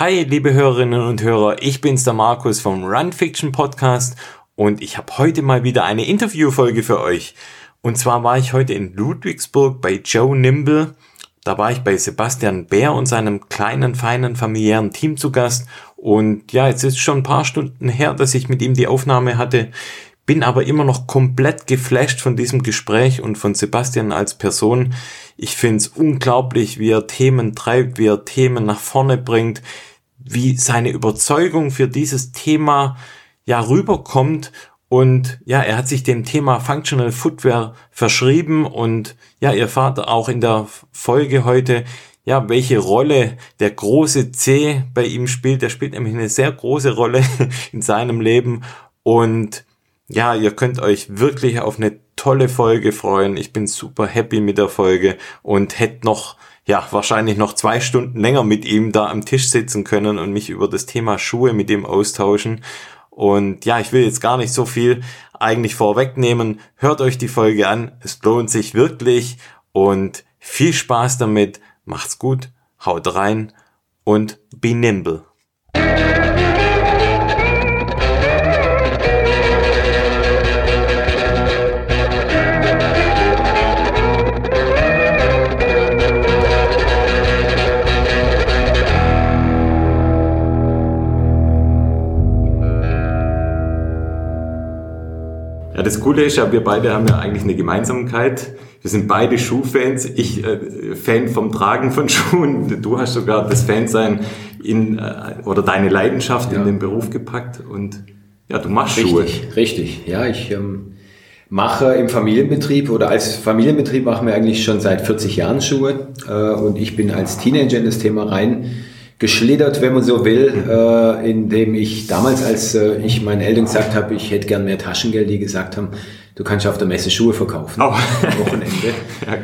Hi, liebe Hörerinnen und Hörer, ich bin's, der Markus vom Run Fiction Podcast und ich habe heute mal wieder eine Interviewfolge für euch. Und zwar war ich heute in Ludwigsburg bei Joe Nimble. Da war ich bei Sebastian Bär und seinem kleinen, feinen, familiären Team zu Gast. Und ja, jetzt ist schon ein paar Stunden her, dass ich mit ihm die Aufnahme hatte. Bin aber immer noch komplett geflasht von diesem Gespräch und von Sebastian als Person. Ich finde es unglaublich, wie er Themen treibt, wie er Themen nach vorne bringt, wie seine Überzeugung für dieses Thema ja rüberkommt und ja, er hat sich dem Thema Functional Footwear verschrieben und ja, ihr Vater auch in der Folge heute, ja, welche Rolle der große C bei ihm spielt. Der spielt nämlich eine sehr große Rolle in seinem Leben und ja, ihr könnt euch wirklich auf eine tolle Folge freuen. Ich bin super happy mit der Folge und hätte noch ja, wahrscheinlich noch zwei Stunden länger mit ihm da am Tisch sitzen können und mich über das Thema Schuhe mit ihm austauschen. Und ja, ich will jetzt gar nicht so viel eigentlich vorwegnehmen. Hört euch die Folge an. Es lohnt sich wirklich und viel Spaß damit. Macht's gut, haut rein und be nimble. Das Coole ist ja, wir beide haben ja eigentlich eine Gemeinsamkeit. Wir sind beide Schuhfans. Ich äh, Fan vom Tragen von Schuhen. Du hast sogar das Fansein in äh, oder deine Leidenschaft ja. in den Beruf gepackt und ja, du machst richtig, Schuhe. Richtig, ja, ich ähm, mache im Familienbetrieb oder als Familienbetrieb machen wir eigentlich schon seit 40 Jahren Schuhe äh, und ich bin als Teenager in das Thema rein geschlittert, wenn man so will, äh, indem ich damals, als äh, ich meinen Eltern gesagt habe, ich hätte gern mehr Taschengeld, die gesagt haben, du kannst auf der Messe Schuhe verkaufen oh. am Wochenende. ja,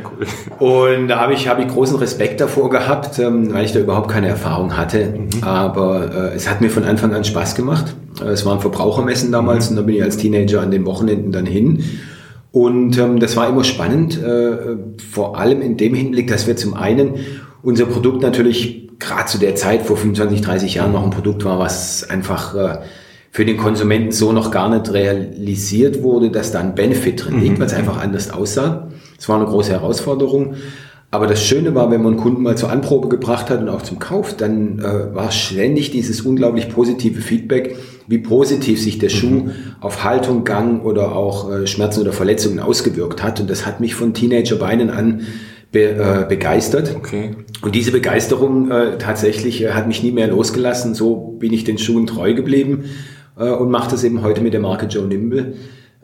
cool. Und da habe ich, hab ich großen Respekt davor gehabt, ähm, weil ich da überhaupt keine Erfahrung hatte. Mhm. Aber äh, es hat mir von Anfang an Spaß gemacht. Äh, es waren Verbrauchermessen damals mhm. und da bin ich als Teenager an den Wochenenden dann hin. Und ähm, das war immer spannend, äh, vor allem in dem Hinblick, dass wir zum einen unser Produkt natürlich gerade zu der Zeit vor 25, 30 Jahren noch ein Produkt war, was einfach äh, für den Konsumenten so noch gar nicht realisiert wurde, dass da ein Benefit drin liegt, mhm. weil es einfach anders aussah. Es war eine große Herausforderung. Aber das Schöne war, wenn man einen Kunden mal zur Anprobe gebracht hat und auch zum Kauf, dann äh, war ständig dieses unglaublich positive Feedback, wie positiv sich der Schuh mhm. auf Haltung, Gang oder auch äh, Schmerzen oder Verletzungen ausgewirkt hat. Und das hat mich von Teenagerbeinen an be, äh, begeistert. Okay. Und diese Begeisterung äh, tatsächlich äh, hat mich nie mehr losgelassen. So bin ich den Schuhen treu geblieben äh, und mache das eben heute mit der Marke Joe Nimble.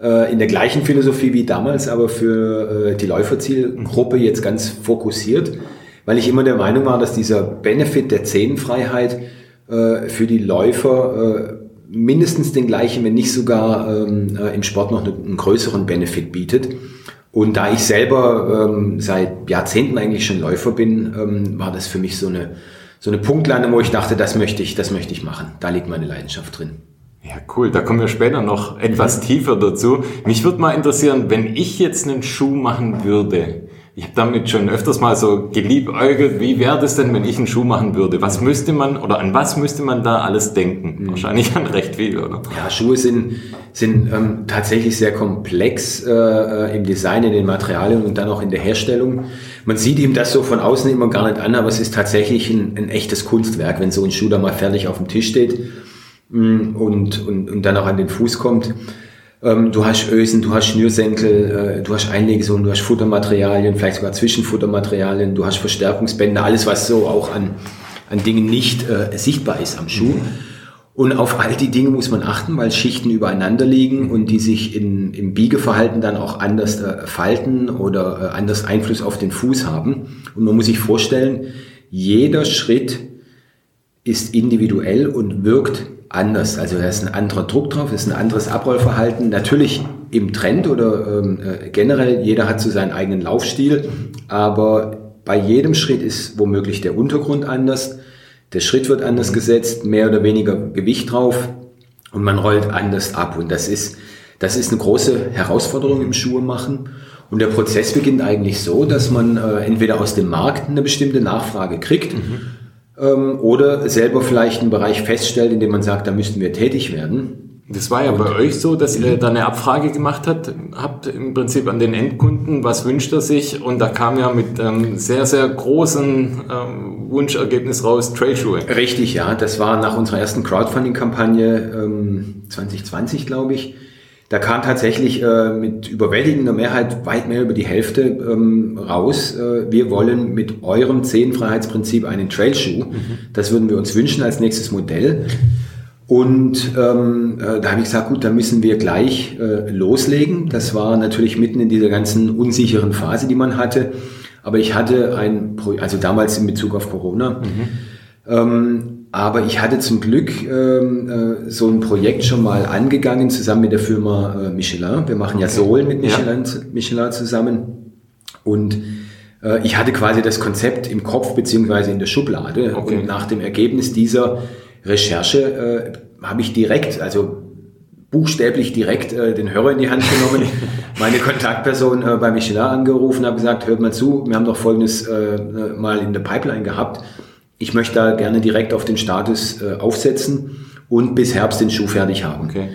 Äh, in der gleichen Philosophie wie damals, aber für äh, die Läuferzielgruppe jetzt ganz fokussiert, weil ich immer der Meinung war, dass dieser Benefit der Zehenfreiheit für die Läufer mindestens den gleichen, wenn nicht sogar ähm, äh, im Sport noch einen größeren Benefit bietet. Und da ich selber ähm, seit Jahrzehnten eigentlich schon Läufer bin, ähm, war das für mich so eine, so eine Punktlandung, wo ich dachte, das möchte ich, das möchte ich machen. Da liegt meine Leidenschaft drin. Ja, cool. Da kommen wir später noch etwas tiefer dazu. Mich würde mal interessieren, wenn ich jetzt einen Schuh machen würde, ich habe damit schon öfters mal so geliebäugelt, wie wäre das denn, wenn ich einen Schuh machen würde? Was müsste man oder an was müsste man da alles denken? Mhm. Wahrscheinlich an recht viel, oder? Ja, Schuhe sind, sind ähm, tatsächlich sehr komplex äh, äh, im Design, in den Materialien und dann auch in der Herstellung. Man sieht ihm das so von außen immer gar nicht an, aber es ist tatsächlich ein, ein echtes Kunstwerk, wenn so ein Schuh da mal fertig auf dem Tisch steht mm, und, und, und dann auch an den Fuß kommt. Ähm, du hast Ösen, du hast Schnürsenkel, äh, du hast Einlegesohlen, du hast Futtermaterialien, vielleicht sogar Zwischenfuttermaterialien, du hast Verstärkungsbänder, alles was so auch an, an Dingen nicht äh, sichtbar ist am Schuh. Und auf all die Dinge muss man achten, weil Schichten übereinander liegen und die sich in, im Biegeverhalten dann auch anders äh, falten oder äh, anders Einfluss auf den Fuß haben. Und man muss sich vorstellen, jeder Schritt ist individuell und wirkt anders. Also da ist ein anderer Druck drauf, ist ein anderes Abrollverhalten. Natürlich im Trend oder ähm, äh, generell, jeder hat so seinen eigenen Laufstil, aber bei jedem Schritt ist womöglich der Untergrund anders, der Schritt wird anders gesetzt, mehr oder weniger Gewicht drauf und man rollt anders ab. Und das ist, das ist eine große Herausforderung im Schuhe machen. Und der Prozess beginnt eigentlich so, dass man äh, entweder aus dem Markt eine bestimmte Nachfrage kriegt, mhm ähm, oder selber vielleicht einen Bereich feststellt, in dem man sagt, da müssten wir tätig werden. Das war ja und, bei euch so, dass ihr da eine Abfrage gemacht habt, habt im Prinzip an den Endkunden, was wünscht er sich? Und da kam ja mit ähm, sehr, sehr großen ähm, Wunschergebnis raus, Trade-Schuhe. Richtig, ja. Das war nach unserer ersten Crowdfunding-Kampagne ähm, 2020, glaube ich. Da kam tatsächlich äh, mit überwältigender Mehrheit weit mehr über die Hälfte ähm, raus. Äh, wir wollen mit eurem Zehnfreiheitsprinzip einen Trailschuh. Mhm. Das würden wir uns wünschen als nächstes Modell. Und ähm, äh, da habe ich gesagt, gut, dann müssen wir gleich äh, loslegen. Das war natürlich mitten in dieser ganzen unsicheren Phase, die man hatte. Aber ich hatte ein, Pro also damals in Bezug auf Corona, mhm. ähm, aber ich hatte zum Glück ähm, äh, so ein Projekt schon mal angegangen, zusammen mit der Firma äh, Michelin. Wir machen okay. ja Sohlen mit Michelin, ja. Michelin zusammen. Und äh, ich hatte quasi das Konzept im Kopf beziehungsweise in der Schublade. Okay. Und nach dem Ergebnis dieser Recherche äh, habe ich direkt, also buchstäblich direkt äh, den Hörer in die Hand genommen, meine Kontaktperson äh, bei Michelin angerufen, habe gesagt, hört mal zu, wir haben doch Folgendes äh, mal in der Pipeline gehabt. Ich möchte da gerne direkt auf den Status äh, aufsetzen und bis Herbst den Schuh fertig haben. Okay.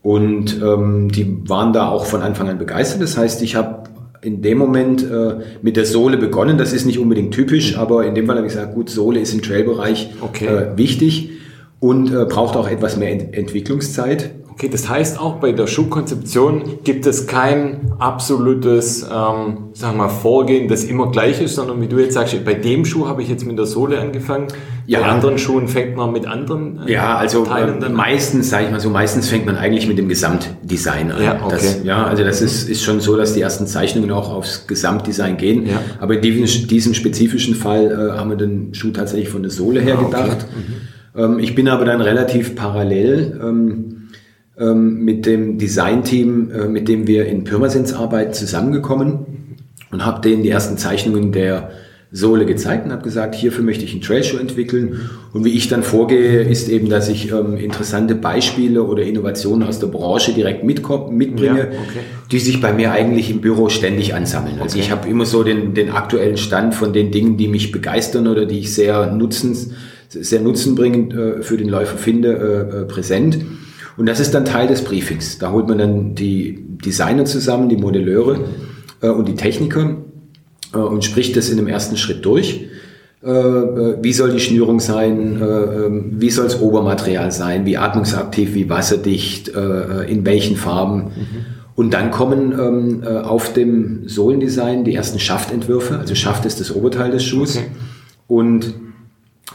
Und ähm, die waren da auch von Anfang an begeistert. Das heißt, ich habe in dem Moment äh, mit der Sohle begonnen. Das ist nicht unbedingt typisch, mhm. aber in dem Fall habe ich gesagt, gut, Sohle ist im Trailbereich okay. äh, wichtig und äh, braucht auch etwas mehr Ent Entwicklungszeit. Okay, das heißt auch bei der Schuhkonzeption gibt es kein absolutes, ähm, sagen wir mal, Vorgehen, das immer gleich ist, sondern wie du jetzt sagst, bei dem Schuh habe ich jetzt mit der Sohle angefangen. Ja. Bei anderen Schuhen fängt man mit anderen äh, Ja, also Teilen dann meistens, sage ich mal so, meistens fängt man eigentlich mit dem Gesamtdesign an. Ja, okay. Das, ja also das ist, ist schon so, dass die ersten Zeichnungen auch aufs Gesamtdesign gehen. Ja. Aber in diesem, diesem spezifischen Fall äh, haben wir den Schuh tatsächlich von der Sohle her ah, gedacht. Okay. Mhm. Ähm, ich bin aber dann relativ parallel ähm, ähm, mit dem Designteam, äh, mit dem wir in Pirmasens arbeiten, zusammengekommen und habe denen die ersten Zeichnungen der Sohle gezeigt und habe gesagt, hierfür möchte ich einen Trailshow entwickeln. Und wie ich dann vorgehe, ist eben, dass ich ähm, interessante Beispiele oder Innovationen aus der Branche direkt mitbringe, ja, okay. die sich bei mir eigentlich im Büro ständig ansammeln. Also okay. ich habe immer so den, den aktuellen Stand von den Dingen, die mich begeistern oder die ich sehr nutzens sehr nutzenbringend äh, für den Läufer finde, äh, äh, präsent. Und das ist dann Teil des Briefings. Da holt man dann die Designer zusammen, die Modelleure äh, und die Techniker äh, und spricht das in dem ersten Schritt durch. Äh, äh wie soll die Schnürung sein? Äh, ähm, wie soll das Obermaterial sein? Wie atmungsaktiv, wie wasserdicht? Äh, in welchen Farben? Mhm. Und dann kommen ähm, auf dem Sohlendesign die ersten Schaftentwürfe. Also Schaft ist das Oberteil des Schuhs. Okay. Und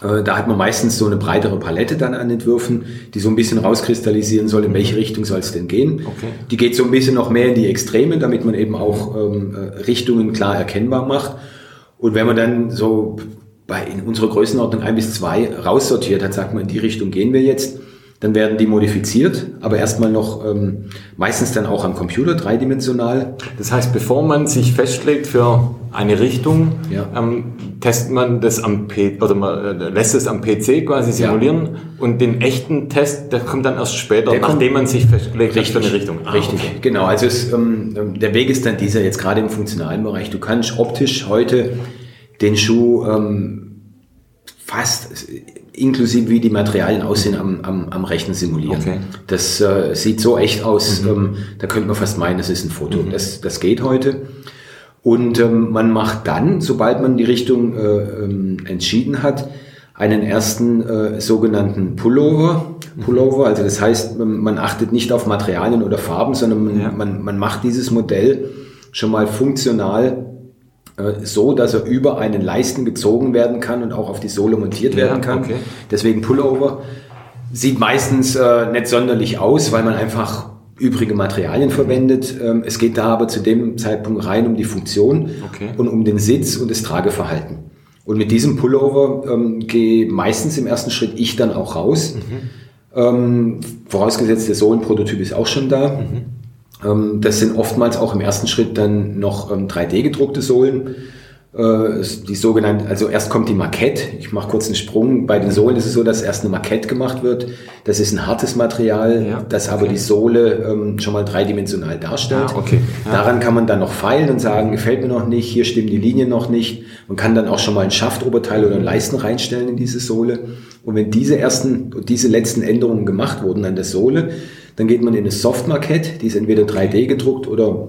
da hat man meistens so eine breitere Palette dann an Entwürfen, die so ein bisschen rauskristallisieren soll, in welche mhm. Richtung soll es denn gehen. Okay. Die geht so ein bisschen noch mehr in die Extreme, damit man eben auch ähm, äh, Richtungen klar erkennbar macht. Und wenn man dann so bei in unserer Größenordnung ein bis zwei raussortiert hat, sagt man, in die Richtung gehen wir jetzt, dann werden die modifiziert, aber erstmal noch ähm, meistens dann auch am Computer dreidimensional. Das heißt, bevor man sich festlegt für eine Richtung, ja. ähm, testet man das am P oder man äh, lässt es am PC quasi simulieren ja. und den echten Test, der kommt dann erst später, der nachdem man sich festlegt richtig, für eine Richtung. Ah, richtig, okay. genau. Also es, ähm, der Weg ist dann dieser jetzt gerade im funktionalen Bereich. Du kannst optisch heute den Schuh ähm, fast inklusive wie die Materialien aussehen, am, am, am Rechner simulieren. Okay. Das äh, sieht so echt aus, mhm. ähm, da könnte man fast meinen, das ist ein Foto. Mhm. Das, das geht heute. Und ähm, man macht dann, sobald man die Richtung äh, ähm, entschieden hat, einen ersten äh, sogenannten Pullover. Pullover, also das heißt, man achtet nicht auf Materialien oder Farben, sondern man, ja. man, man macht dieses Modell schon mal funktional so, dass er über einen Leisten gezogen werden kann und auch auf die Sohle montiert werden kann. Okay. Deswegen Pullover. Sieht meistens äh, nicht sonderlich aus, weil man einfach übrige Materialien verwendet. Ähm, es geht da aber zu dem Zeitpunkt rein um die Funktion okay. und um den Sitz und das Trageverhalten. Und mit diesem Pullover ähm, gehe meistens im ersten Schritt ich dann auch raus. Mhm. Ähm, vorausgesetzt, der Sohlenprototyp ist auch schon da. Mhm. Ähm, das sind oftmals auch im ersten Schritt dann noch 3D ähm, gedruckte Sohlen. Äh, die sogenannte, also erst kommt die Markette. Ich mache kurz einen Sprung. Bei den Sohlen ist es so, dass erst eine Markette gemacht wird. Das ist ein hartes Material, ja, das okay. aber die Sohle ähm, schon mal dreidimensional darstellt. Ah, okay. Ja. Daran kann man dann noch feilen und sagen, gefällt mir noch nicht, hier stimmen die Linien noch nicht, Man kann dann auch schon mal ein Schaftoberteil oder ein Leisten reinstellen in diese Sohle. Und wenn diese ersten, diese letzten Änderungen gemacht wurden an der Sohle, dann geht man in eine Softmarket, die ist entweder 3D gedruckt oder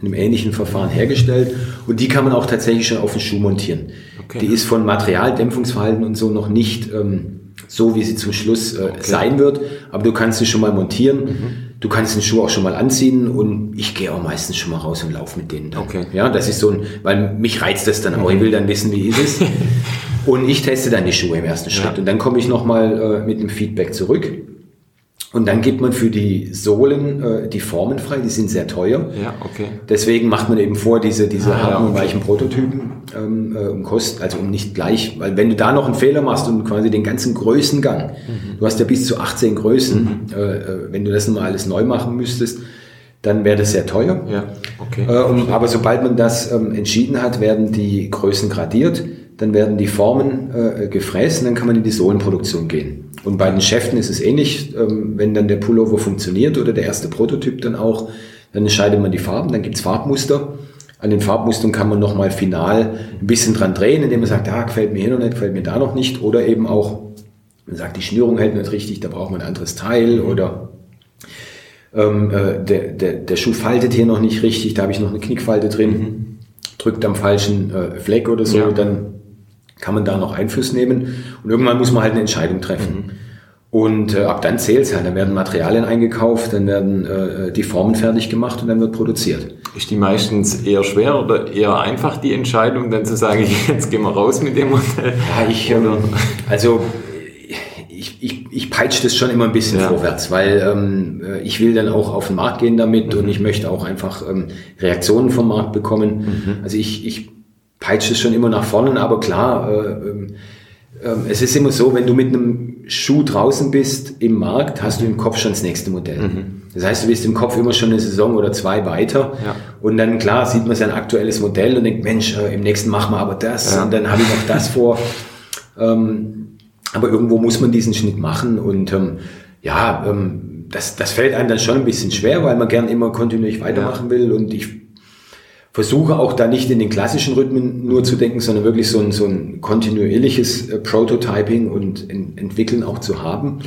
in einem ähnlichen Verfahren hergestellt. Und die kann man auch tatsächlich schon auf den Schuh montieren. Okay. Die ist von Materialdämpfungsverhalten und so noch nicht ähm, so, wie sie zum Schluss äh, okay. sein wird. Aber du kannst sie schon mal montieren. Mhm. Du kannst den Schuh auch schon mal anziehen und ich gehe auch meistens schon mal raus und laufe mit denen dann. Okay. Ja, das ist so ein, weil mich reizt das dann auch. Ich will dann wissen, wie ist es. und ich teste dann die Schuhe im ersten Schritt. Ja. Und dann komme ich nochmal äh, mit dem Feedback zurück. Und dann gibt man für die Sohlen äh, die Formen frei, die sind sehr teuer. Ja, okay. Deswegen macht man eben vor, diese, diese ah, harten okay. weichen Prototypen ähm, äh, um Kost, also um nicht gleich, weil wenn du da noch einen Fehler machst und quasi den ganzen Größengang, mhm. du hast ja bis zu 18 Größen, mhm. äh, äh, wenn du das nochmal alles neu machen müsstest, dann wäre das sehr teuer. Ja, okay. Äh, um, aber sobald man das ähm, entschieden hat, werden die Größen gradiert, dann werden die Formen äh, gefräst und dann kann man in die Sohlenproduktion gehen. Und bei den Schäften ist es ähnlich, ähm, wenn dann der Pullover funktioniert oder der erste Prototyp dann auch, dann entscheidet man die Farben, dann gibt's Farbmuster. An den Farbmustern kann man nochmal final ein bisschen dran drehen, indem man sagt, ah, gefällt mir hier noch nicht, gefällt mir da noch nicht. Oder eben auch, man sagt, die Schnürung hält nicht richtig, da braucht man ein anderes Teil. Oder ähm, äh, der, der, der Schuh faltet hier noch nicht richtig, da habe ich noch eine Knickfalte drin. Mhm. Drückt am falschen äh, Fleck oder so, ja. dann kann man da noch Einfluss nehmen. Und irgendwann muss man halt eine Entscheidung treffen. Mhm. Und äh, ab dann zählt es halt. Dann werden Materialien eingekauft, dann werden äh, die Formen fertig gemacht und dann wird produziert. Ist die meistens eher schwer oder eher einfach die Entscheidung, dann zu sagen, jetzt gehen wir raus mit dem Modell? Ja, ich, ähm, also ich, ich, ich peitsche das schon immer ein bisschen ja. vorwärts, weil ähm, äh, ich will dann auch auf den Markt gehen damit mhm. und ich möchte auch einfach ähm, Reaktionen vom Markt bekommen. Mhm. Also ich, ich peitscht es schon immer nach vorne, aber klar, äh, äh, es ist immer so, wenn du mit einem Schuh draußen bist im Markt, hast du im Kopf schon das nächste Modell. Mhm. Das heißt, du bist im Kopf immer schon eine Saison oder zwei weiter. Ja. Und dann, klar, sieht man sein aktuelles Modell und denkt, Mensch, äh, im nächsten machen wir aber das ja. und dann habe ich noch das vor. Ähm, aber irgendwo muss man diesen Schnitt machen und ähm, ja, ähm, das, das fällt einem dann schon ein bisschen schwer, weil man gern immer kontinuierlich weitermachen ja. will und ich versuche auch da nicht in den klassischen Rhythmen nur zu denken, sondern wirklich so ein, so ein kontinuierliches äh, Prototyping und Entwickeln auch zu haben.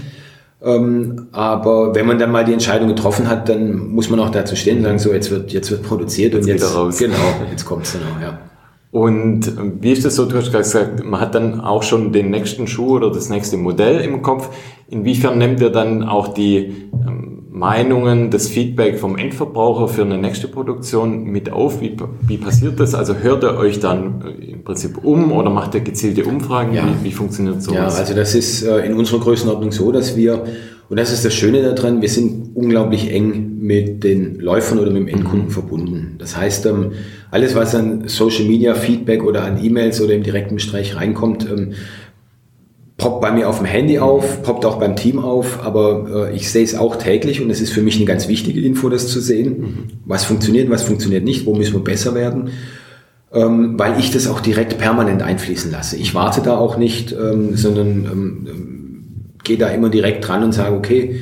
Ähm, aber wenn man dann mal die Entscheidung getroffen hat, dann muss man auch dazu stehen und sagen, so jetzt wird, jetzt wird produziert jetzt und jetzt, raus. genau, jetzt kommt's auch, ja. Und wie ist das so? Du hast gesagt, man hat dann auch schon den nächsten Schuh oder das nächste Modell im Kopf. Inwiefern nimmt ihr dann auch die ähm, Meinungen, das Feedback vom Endverbraucher für eine nächste Produktion mit auf? Wie, wie passiert das? Also hört ihr euch dann äh, im Prinzip um oder macht ihr gezielte Umfragen? Ja. Wie, wie funktioniert sowas? Ja, also das ist äh, in unserer Größenordnung so, dass wir, und das ist das Schöne daran, wir sind unglaublich eng mit den Läufern oder mit dem Endkunden mhm. verbunden. Das heißt, ähm, alles, was an Social Media Feedback oder an E-Mails oder im direkten Gespräch reinkommt, ähm, poppt bei mir auf dem Handy auf, poppt auch beim Team auf, aber äh, ich sehe es auch täglich und es ist für mich eine ganz wichtige Info, das zu sehen. Mhm. Was funktioniert, was funktioniert nicht, wo müssen wir besser werden, ähm, weil ich das auch direkt permanent einfließen lasse. Ich warte da auch nicht, ähm, sondern ähm, ähm gehe da immer direkt dran und sage, okay,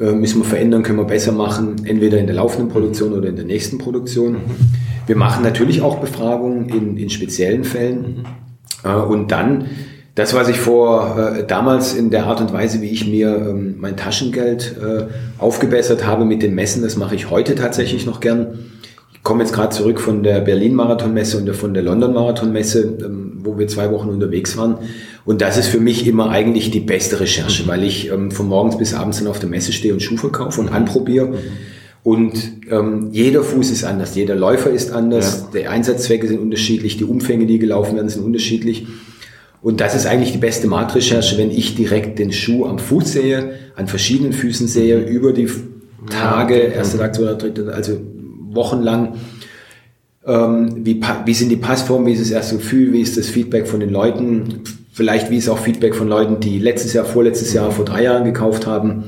äh, müssen wir verändern, können wir besser machen, entweder in der laufenden Produktion oder in der nächsten Produktion. Mhm. Wir machen natürlich auch Befragungen in, in speziellen Fällen mhm. äh, und dann das, was ich vor äh, damals in der Art und Weise, wie ich mir ähm, mein Taschengeld äh, aufgebessert habe mit den Messen, das mache ich heute tatsächlich noch gern. Ich komme jetzt gerade zurück von der Berlin-Marathon-Messe und von der London-Marathon-Messe, ähm, wo wir zwei Wochen unterwegs waren. Und das ist für mich immer eigentlich die beste Recherche, weil ich ähm, von morgens bis abends dann auf der Messe stehe und Schuh verkaufe und anprobiere. Und ähm, jeder Fuß ist anders, jeder Läufer ist anders, ja. die Einsatzzwecke sind unterschiedlich, die Umfänge, die gelaufen werden, sind unterschiedlich. Und das ist eigentlich die beste Marktrecherche, wenn ich direkt den Schuh am Fuß sehe, an verschiedenen Füßen sehe, über die Tage, erste Tag, zweiter, dritter, also wochenlang. Ähm, wie, wie sind die Passformen, wie ist das erste Gefühl, wie ist das Feedback von den Leuten, vielleicht wie ist auch Feedback von Leuten, die letztes Jahr, vorletztes Jahr, vor drei Jahren gekauft haben.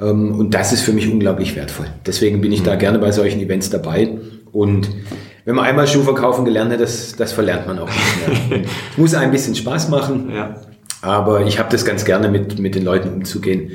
Ähm, und das ist für mich unglaublich wertvoll. Deswegen bin ich da mhm. gerne bei solchen Events dabei. Und wenn man einmal Schuh verkaufen gelernt hat, das, das verlernt man auch nicht mehr. es muss ein bisschen Spaß machen, ja. aber ich habe das ganz gerne mit, mit den Leuten umzugehen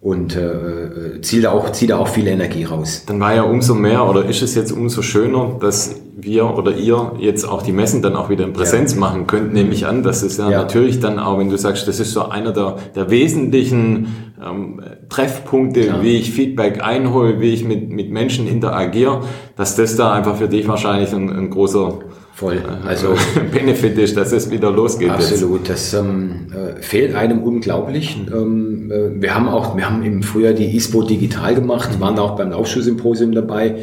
und äh, ziehe da, auch, zieh da auch viel Energie raus. Dann war ja umso mehr oder ist es jetzt umso schöner, dass wir oder ihr jetzt auch die Messen dann auch wieder in Präsenz ja. machen könnt, nehme ich an. Das ist ja, ja, natürlich dann auch, wenn du sagst, das ist so einer der, der wesentlichen ähm, Treffpunkte, ja. wie ich Feedback einhole, wie ich mit, mit Menschen interagiere, dass das da einfach für dich wahrscheinlich ein, ein großer Voll. Äh, also Benefit ist, dass es wieder losgeht. Absolut. Jetzt. Das ähm, äh, fehlt einem unglaublich. Ähm, äh, wir haben auch, wir haben im Frühjahr die ISPO digital gemacht, waren auch beim Laufschuhsymposium dabei.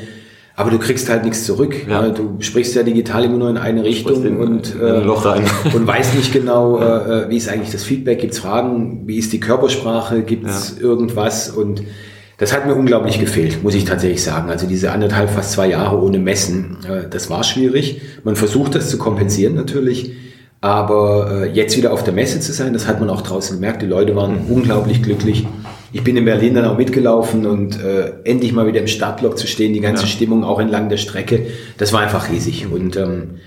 Aber du kriegst halt nichts zurück. Ja. Du sprichst ja digital immer nur in eine Richtung in, und, äh, Loch rein. und weißt nicht genau, äh, wie ist eigentlich das Feedback, gibt es Fragen, wie ist die Körpersprache, gibt es ja. irgendwas und das hat mir unglaublich gefehlt, muss ich tatsächlich sagen. Also diese anderthalb, fast zwei Jahre ohne Messen, äh, das war schwierig. Man versucht das zu kompensieren natürlich. Aber äh, jetzt wieder auf der Messe zu sein, das hat man auch draußen gemerkt. Die Leute waren unglaublich glücklich. Ich bin in Berlin dann auch mitgelaufen und äh, endlich mal wieder im Startblock zu stehen, die ganze ja. Stimmung auch entlang der Strecke, das war einfach riesig. Und ähm,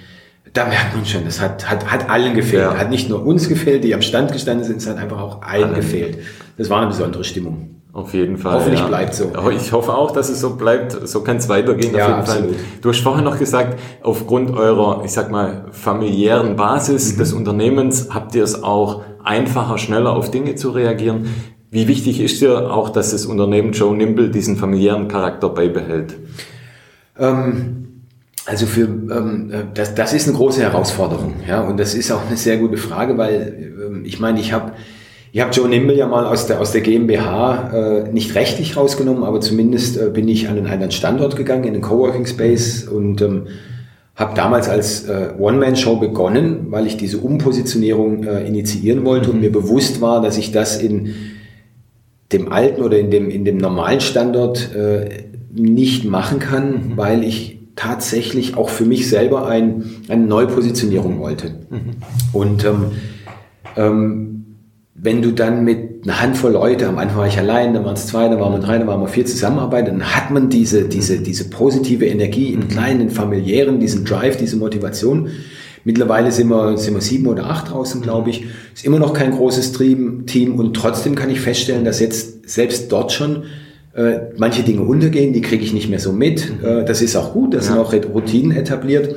da merkt man schon, das hat, hat, hat allen gefehlt. Ja. Hat nicht nur uns gefehlt, die am Stand gestanden sind, es hat einfach auch allen, allen. gefehlt. Das war eine besondere Stimmung. Auf jeden Fall. Hoffentlich ja. bleibt so. Ich hoffe auch, dass es so bleibt. So kann es weitergehen. Ja, absolut. Fall. Du hast vorhin noch gesagt, aufgrund eurer, ich sag mal, familiären Basis mhm. des Unternehmens habt ihr es auch einfacher, schneller auf Dinge zu reagieren. Wie wichtig ist dir auch, dass das Unternehmen Joe Nimble diesen familiären Charakter beibehält? Ähm, also für ähm, äh, das, das ist eine große Herausforderung, ja, und das ist auch eine sehr gute Frage, weil ähm, ich meine, ich habe ich habe Joe Nimble ja mal aus der, aus der GmbH äh, nicht rechtlich rausgenommen, aber zumindest äh, bin ich an einen anderen Standort gegangen, in den Coworking Space und ähm, habe damals als äh, One-Man-Show begonnen, weil ich diese Umpositionierung äh, initiieren wollte mhm. und mir bewusst war, dass ich das in dem alten oder in dem, in dem normalen Standort äh, nicht machen kann, mhm. weil ich tatsächlich auch für mich selber ein, eine Neupositionierung wollte. Mhm. Und ähm, ähm, wenn du dann mit einer Handvoll Leute, am Anfang war ich allein, dann waren es zwei, dann waren wir drei, dann waren wir vier zusammenarbeiten, dann hat man diese, diese, diese positive Energie im kleinen, im familiären, diesen Drive, diese Motivation. Mittlerweile sind wir, sind wir sieben oder acht draußen, glaube ich. Ist immer noch kein großes Team und trotzdem kann ich feststellen, dass jetzt selbst dort schon äh, manche Dinge untergehen, die kriege ich nicht mehr so mit. Äh, das ist auch gut, das ja. sind auch Routinen etabliert.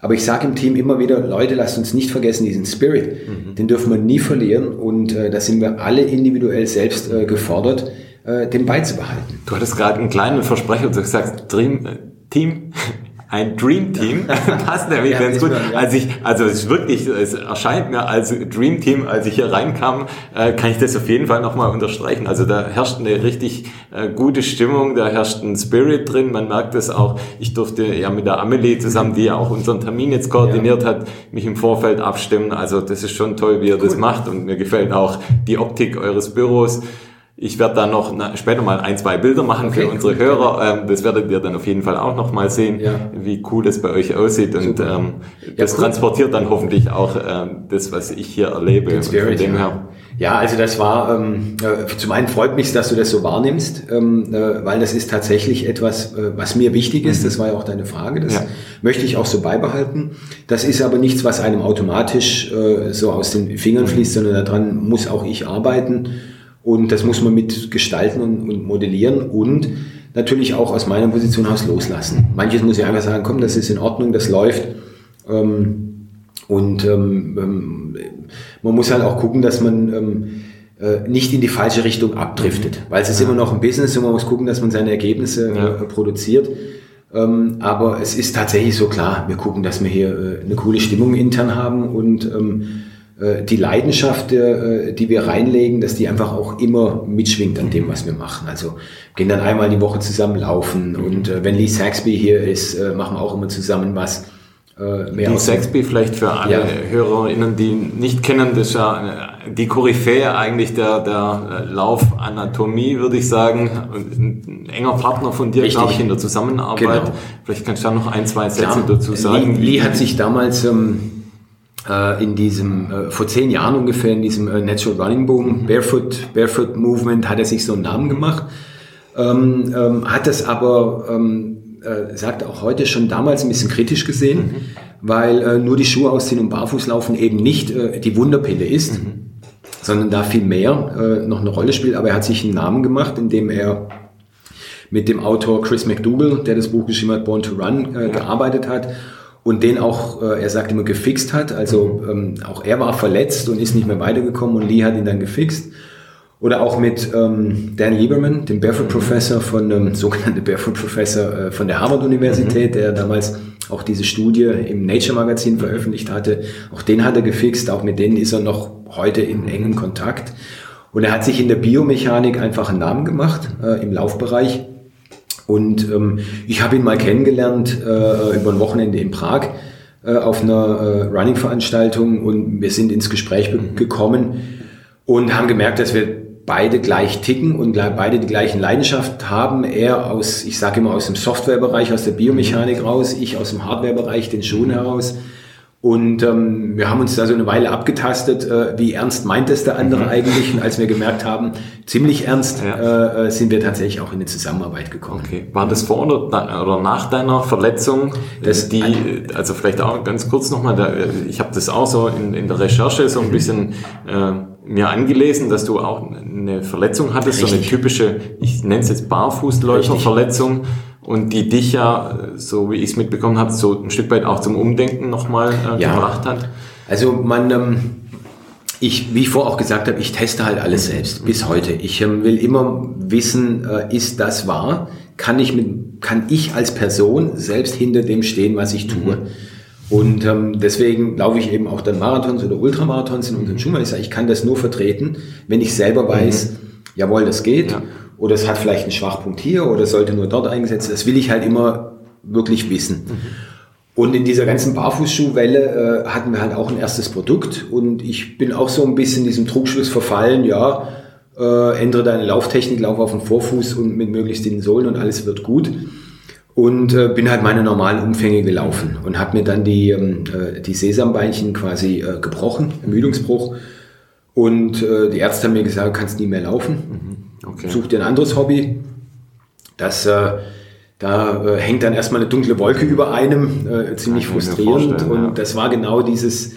Aber ich sage im Team immer wieder, Leute, lasst uns nicht vergessen, diesen Spirit, mhm. den dürfen wir nie verlieren und äh, da sind wir alle individuell selbst äh, gefordert, äh, den beizubehalten. Du hattest gerade einen kleinen Versprecher du sagst, Dream äh, Team, ein Dream Team. Passt nämlich ja, ganz gut. ja. Als ich, also es ist wirklich, es erscheint mir als Dream Team, als ich hier reinkam, äh, kann ich das auf jeden Fall nochmal unterstreichen. Also da herrscht eine richtig äh, gute Stimmung, da herrscht ein Spirit drin. Man merkt es auch. Ich durfte ja mit der Amelie zusammen, die ja auch unseren Termin jetzt koordiniert ja. hat, mich im Vorfeld abstimmen. Also das ist schon toll, wie ihr cool. das macht und mir gefällt auch die Optik eures Büros. Ich werde dann noch na, später mal ein, zwei Bilder machen okay, für unsere cool. Hörer. Ähm, das werdet ihr dann auf jeden Fall auch noch mal sehen, ja. wie cool das bei euch aussieht. Und ähm, das cool. transportiert dann hoffentlich auch ähm, das, was ich hier erlebe. Spirit, ja. Her. ja, also das war, ähm, äh, zum einen freut mich, dass du das so wahrnimmst, ähm, äh, weil das ist tatsächlich etwas, äh, was mir wichtig ist. Mhm. Das war ja auch deine Frage. Das ja. möchte ich auch so beibehalten. Das ist aber nichts, was einem automatisch äh, so aus den Fingern fließt, sondern daran muss auch ich arbeiten. Und das muss man mit gestalten und, und modellieren und natürlich auch aus meiner Position aus loslassen. Manches muss ich einfach sagen, komm, das ist in Ordnung, das läuft. Ähm, und ähm, ähm, man muss halt auch gucken, dass man ähm, äh, nicht in die falsche Richtung abdriftet, weil es ist immer noch ein Business und man muss gucken, dass man seine Ergebnisse ja. äh, produziert. Ähm, aber es ist tatsächlich so klar, wir gucken, dass wir hier äh, eine coole Stimmung intern haben und ähm, äh, die Leidenschaft, äh, die wir reinlegen, dass die einfach auch immer mitschwingt an dem, was wir machen. Also gehen dann einmal die Woche zusammen laufen und äh, wenn Lee Saxby hier ist, machen wir auch immer zusammen was. Mehr Lee Saxby vielleicht für alle ja. HörerInnen, die nicht kennen, das ist ja die Koryphäe eigentlich der, der Laufanatomie, würde ich sagen. Ein enger Partner von dir, glaube ich, in der Zusammenarbeit. Genau. Vielleicht kannst du da noch ein, zwei Sätze Klar. dazu sagen. Lee, Lee hat sich damals ähm, äh, in diesem, äh, vor zehn Jahren ungefähr, in diesem äh, Natural Running Boom, mhm. Barefoot, Barefoot Movement, hat er sich so einen Namen gemacht, ähm, ähm, hat es aber, ähm, äh, sagt auch heute schon damals ein bisschen kritisch gesehen, mhm. weil äh, nur die Schuhe ausziehen und barfuß laufen eben nicht äh, die Wunderpille ist, mhm. sondern da viel mehr äh, noch eine Rolle spielt. Aber er hat sich einen Namen gemacht, indem er mit dem Autor Chris McDougall, der das Buch geschrieben hat, Born to Run, äh, ja. gearbeitet hat und den auch, äh, er sagt immer, gefixt hat. Also ähm, auch er war verletzt und ist nicht mehr weitergekommen und Lee hat ihn dann gefixt. Oder auch mit ähm, Dan Lieberman, dem Barefoot Professor von, ähm, sogenannte Barefoot Professor äh, von der Harvard Universität, mhm. der damals auch diese Studie im Nature Magazin veröffentlicht hatte. Auch den hat er gefixt, auch mit denen ist er noch heute in engem Kontakt. Und er hat sich in der Biomechanik einfach einen Namen gemacht äh, im Laufbereich. Und ähm, ich habe ihn mal kennengelernt äh, über ein Wochenende in Prag äh, auf einer äh, Running-Veranstaltung und wir sind ins Gespräch mhm. gekommen und haben gemerkt, dass wir beide gleich ticken und beide die gleichen Leidenschaft haben. Er aus, ich sage immer, aus dem Softwarebereich, aus der Biomechanik mhm. raus, ich aus dem Hardwarebereich, den Schuhen heraus. Und ähm, wir haben uns da so eine Weile abgetastet, äh, wie ernst meint es der andere mhm. eigentlich. Und als wir gemerkt haben, ziemlich ernst, ja. äh, sind wir tatsächlich auch in eine Zusammenarbeit gekommen. Okay. War das vor oder, oder nach deiner Verletzung? Das die, also vielleicht auch ganz kurz nochmal, ich habe das auch so in, in der Recherche so ein mhm. bisschen äh, mir angelesen, dass du auch eine Verletzung hattest, Richtig. so eine typische, ich nenne es jetzt Barfußläuferverletzung und die dich ja, so wie ich es mitbekommen habe, so ein Stück weit auch zum Umdenken nochmal äh, ja. gebracht hat. Also man, ähm, ich, wie ich vorher auch gesagt habe, ich teste halt alles selbst bis heute. Ich ähm, will immer wissen, äh, ist das wahr? Kann ich mit, kann ich als Person selbst hinter dem stehen, was ich tue? Mhm. Und ähm, deswegen laufe ich eben auch dann Marathons oder Ultramarathons in unserem Schuhmann. Ich kann das nur vertreten, wenn ich selber weiß, mhm. Jawohl, das geht. Ja. Oder es hat vielleicht einen Schwachpunkt hier oder sollte nur dort eingesetzt. Das will ich halt immer wirklich wissen. Mhm. Und in dieser ganzen Barfußschuhwelle äh, hatten wir halt auch ein erstes Produkt. Und ich bin auch so ein bisschen diesem Trugschluss verfallen, ja, äh, ändere deine Lauftechnik, lauf auf den Vorfuß und mit möglichst den Sohlen und alles wird gut und äh, bin halt meine normalen Umfänge gelaufen und habe mir dann die, ähm, äh, die Sesambeinchen quasi äh, gebrochen, Ermüdungsbruch. Und äh, die Ärzte haben mir gesagt, du kannst nie mehr laufen. Mhm. Okay. Such dir ein anderes Hobby. Das, äh, da äh, hängt dann erstmal eine dunkle Wolke über einem, äh, ziemlich frustrierend. Und ja. das war genau dieses,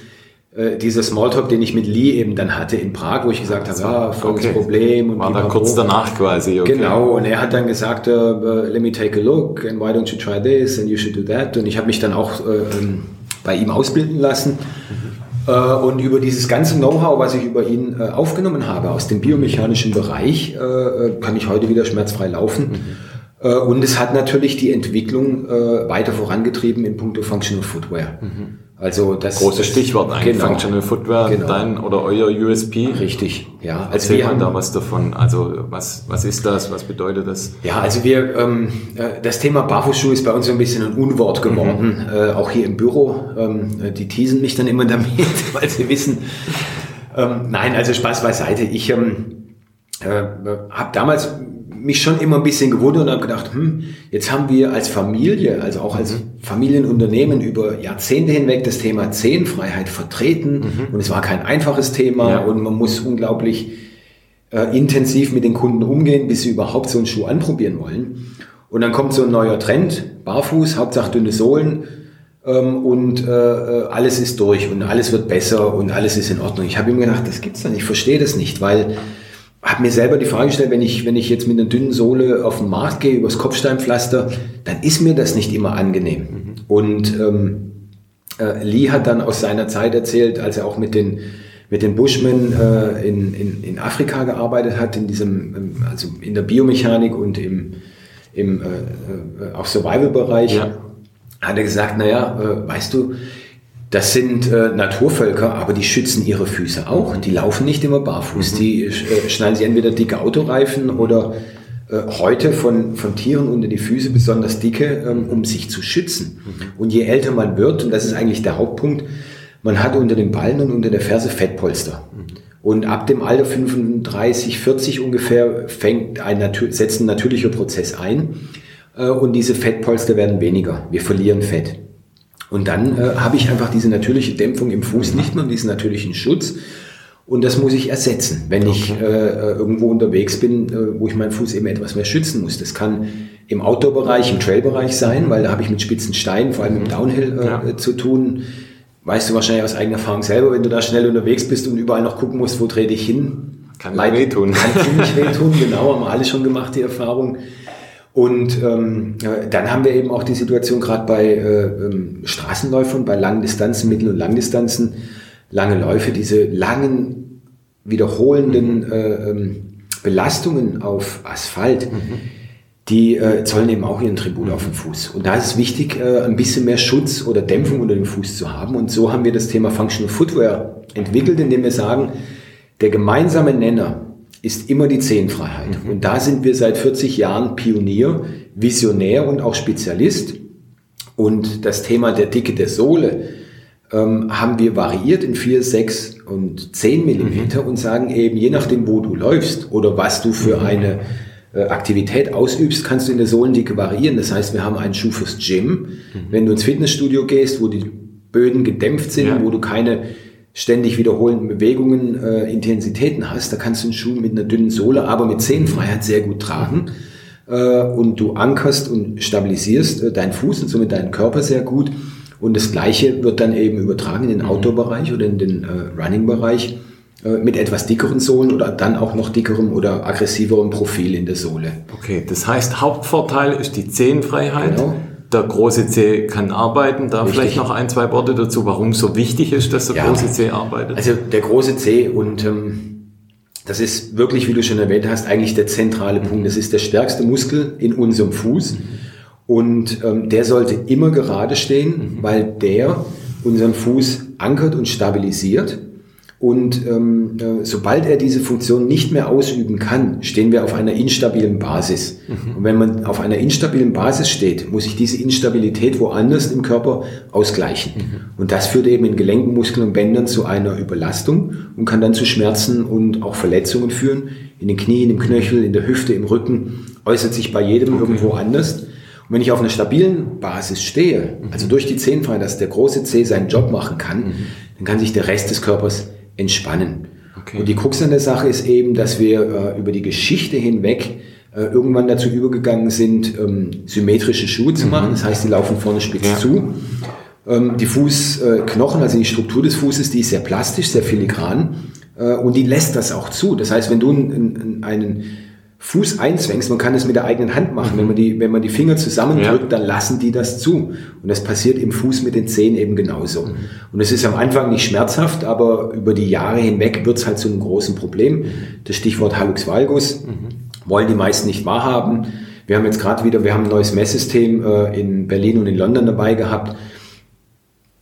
äh, dieser Smalltalk, den ich mit Lee eben dann hatte in Prag, wo ich gesagt habe, ah, folgendes okay. Problem. Und War da kurz danach quasi, okay. Genau, und er hat dann gesagt, uh, let me take a look and why don't you try this and you should do that. Und ich habe mich dann auch äh, ähm, bei ihm ausbilden lassen. Mhm. Äh, und über dieses ganze Know-how, was ich über ihn äh, aufgenommen habe aus dem biomechanischen Bereich, äh, kann ich heute wieder schmerzfrei laufen. Mhm. Und es hat natürlich die Entwicklung weiter vorangetrieben in puncto Functional Footwear. Mhm. Also das großes Stichwort eigentlich genau, Functional Footwear, genau. dein oder euer USP. Richtig, ja. Also Erzähl mal da was davon. Also was was ist das? Was bedeutet das? Ja, also wir ähm, äh, das Thema Barfußschuh ist bei uns so ein bisschen ein Unwort geworden, mhm. äh, auch hier im Büro. Ähm, die teasen mich dann immer damit, weil sie wissen. Ähm, nein, also Spaß beiseite. Ich ähm, äh, habe damals mich schon immer ein bisschen gewundert und habe gedacht, hm, jetzt haben wir als Familie, also auch als Familienunternehmen über Jahrzehnte hinweg das Thema Zehenfreiheit vertreten mhm. und es war kein einfaches Thema ja. und man muss unglaublich äh, intensiv mit den Kunden umgehen, bis sie überhaupt so einen Schuh anprobieren wollen. Und dann kommt so ein neuer Trend, barfuß, Hauptsache dünne Sohlen ähm, und äh, äh alles ist durch und alles wird besser und alles ist in Ordnung. Ich habe ihm gedacht, das gibt's dann, ich verstehe das nicht, weil habe mir selber die Frage gestellt, wenn ich, wenn ich jetzt mit einer dünnen Sohle auf den Markt gehe, übers Kopfsteinpflaster, dann ist mir das nicht immer angenehm. Und ähm, äh, Lee hat dann aus seiner Zeit erzählt, als er auch mit den, mit den Bushmen äh, in, in, in Afrika gearbeitet hat, in diesem, ähm, also in der Biomechanik und im, im äh, äh auch Survival-Bereich, ja. hat er gesagt, naja, äh, weißt du, das sind äh, Naturvölker, aber die schützen ihre Füße auch. Die laufen nicht immer barfuß. Mhm. Die äh, schneiden sich entweder dicke Autoreifen oder äh, Häute von, von Tieren unter die Füße, besonders dicke, ähm, um sich zu schützen. Mhm. Und je älter man wird, und das ist eigentlich der Hauptpunkt, man hat unter den Ballen und unter der Ferse Fettpolster. Mhm. Und ab dem Alter 35, 40 ungefähr fängt ein, setzt ein natürlicher Prozess ein. Äh, und diese Fettpolster werden weniger. Wir verlieren Fett. Und dann äh, habe ich einfach diese natürliche Dämpfung im Fuß, nicht mehr diesen natürlichen Schutz. Und das muss ich ersetzen, wenn okay. ich äh, äh, irgendwo unterwegs bin, äh, wo ich meinen Fuß eben etwas mehr schützen muss. Das kann im Outdoor-Bereich, im Trail-Bereich sein, weil da habe ich mit spitzen Steinen, vor allem im Downhill, äh, ja. zu tun. Weißt du wahrscheinlich aus eigener Erfahrung selber, wenn du da schnell unterwegs bist und überall noch gucken musst, wo trete ich hin. Kann Leid, wehtun. Kann ziemlich wehtun, genau, haben wir alle schon gemacht, die Erfahrung. Und ähm, dann haben wir eben auch die Situation gerade bei äh, ähm, Straßenläufern, bei langen Distanzen, Mittel- und Langdistanzen, lange Läufe, diese langen, wiederholenden mhm. äh, ähm, Belastungen auf Asphalt, mhm. die äh, zollen eben auch ihren Tribut mhm. auf den Fuß. Und da ist es wichtig, äh, ein bisschen mehr Schutz oder Dämpfung unter dem Fuß zu haben. Und so haben wir das Thema Functional Footwear entwickelt, indem wir sagen, der gemeinsame Nenner ist immer die Zehenfreiheit. Mhm. Und da sind wir seit 40 Jahren Pionier, Visionär und auch Spezialist. Und das Thema der Dicke der Sohle ähm, haben wir variiert in 4, 6 und 10 Millimeter mhm. und sagen eben, je nachdem, wo du läufst oder was du für mhm. eine äh, Aktivität ausübst, kannst du in der Sohlendicke variieren. Das heißt, wir haben einen Schuh fürs Gym. Mhm. Wenn du ins Fitnessstudio gehst, wo die Böden gedämpft sind, ja. wo du keine ständig wiederholenden Bewegungen, äh, Intensitäten hast, da kannst du einen Schuh mit einer dünnen Sohle, aber mit Zehenfreiheit sehr gut tragen. Äh, und du ankerst und stabilisierst äh, deinen Fuß und somit deinen Körper sehr gut. Und das Gleiche wird dann eben übertragen in den mhm. Outdoor-Bereich oder in den äh, Running-Bereich äh, mit etwas dickeren Sohlen oder dann auch noch dickerem oder aggressiverem Profil in der Sohle. Okay, das heißt, Hauptvorteil ist die Zehenfreiheit. Genau der große C kann arbeiten. Da Richtig. vielleicht noch ein, zwei Worte dazu, warum es so wichtig ist, dass der ja. große C arbeitet. Also der große C und ähm, das ist wirklich, wie du schon erwähnt hast, eigentlich der zentrale Punkt. Das ist der stärkste Muskel in unserem Fuß und ähm, der sollte immer gerade stehen, weil der unseren Fuß ankert und stabilisiert. Und ähm, äh, sobald er diese Funktion nicht mehr ausüben kann, stehen wir auf einer instabilen Basis. Mhm. Und wenn man auf einer instabilen Basis steht, muss sich diese Instabilität woanders im Körper ausgleichen. Mhm. Und das führt eben in Gelenken, Muskeln und Bändern zu einer Überlastung und kann dann zu Schmerzen und auch Verletzungen führen. In den Knien, im Knöchel, in der Hüfte, im Rücken, äußert sich bei jedem okay. irgendwo anders. Und wenn ich auf einer stabilen Basis stehe, mhm. also durch die Zehenfreiheit, dass der große Zeh seinen Job machen kann, mhm. dann kann sich der Rest des Körpers entspannen. Okay. Und die Krux an der Sache ist eben, dass wir äh, über die Geschichte hinweg äh, irgendwann dazu übergegangen sind, ähm, symmetrische Schuhe zu machen. Mhm. Das heißt, die laufen vorne spitz ja. zu. Ähm, die Fußknochen, also die Struktur des Fußes, die ist sehr plastisch, sehr filigran äh, und die lässt das auch zu. Das heißt, wenn du einen, einen Fuß einzwängst, man kann es mit der eigenen Hand machen. Wenn man die, wenn man die Finger zusammendrückt, ja. dann lassen die das zu. Und das passiert im Fuß mit den Zehen eben genauso. Und es ist am Anfang nicht schmerzhaft, aber über die Jahre hinweg wird es halt zu einem großen Problem. Das Stichwort Hallux valgus mhm. wollen die meisten nicht wahrhaben. Wir haben jetzt gerade wieder, wir haben ein neues Messsystem äh, in Berlin und in London dabei gehabt.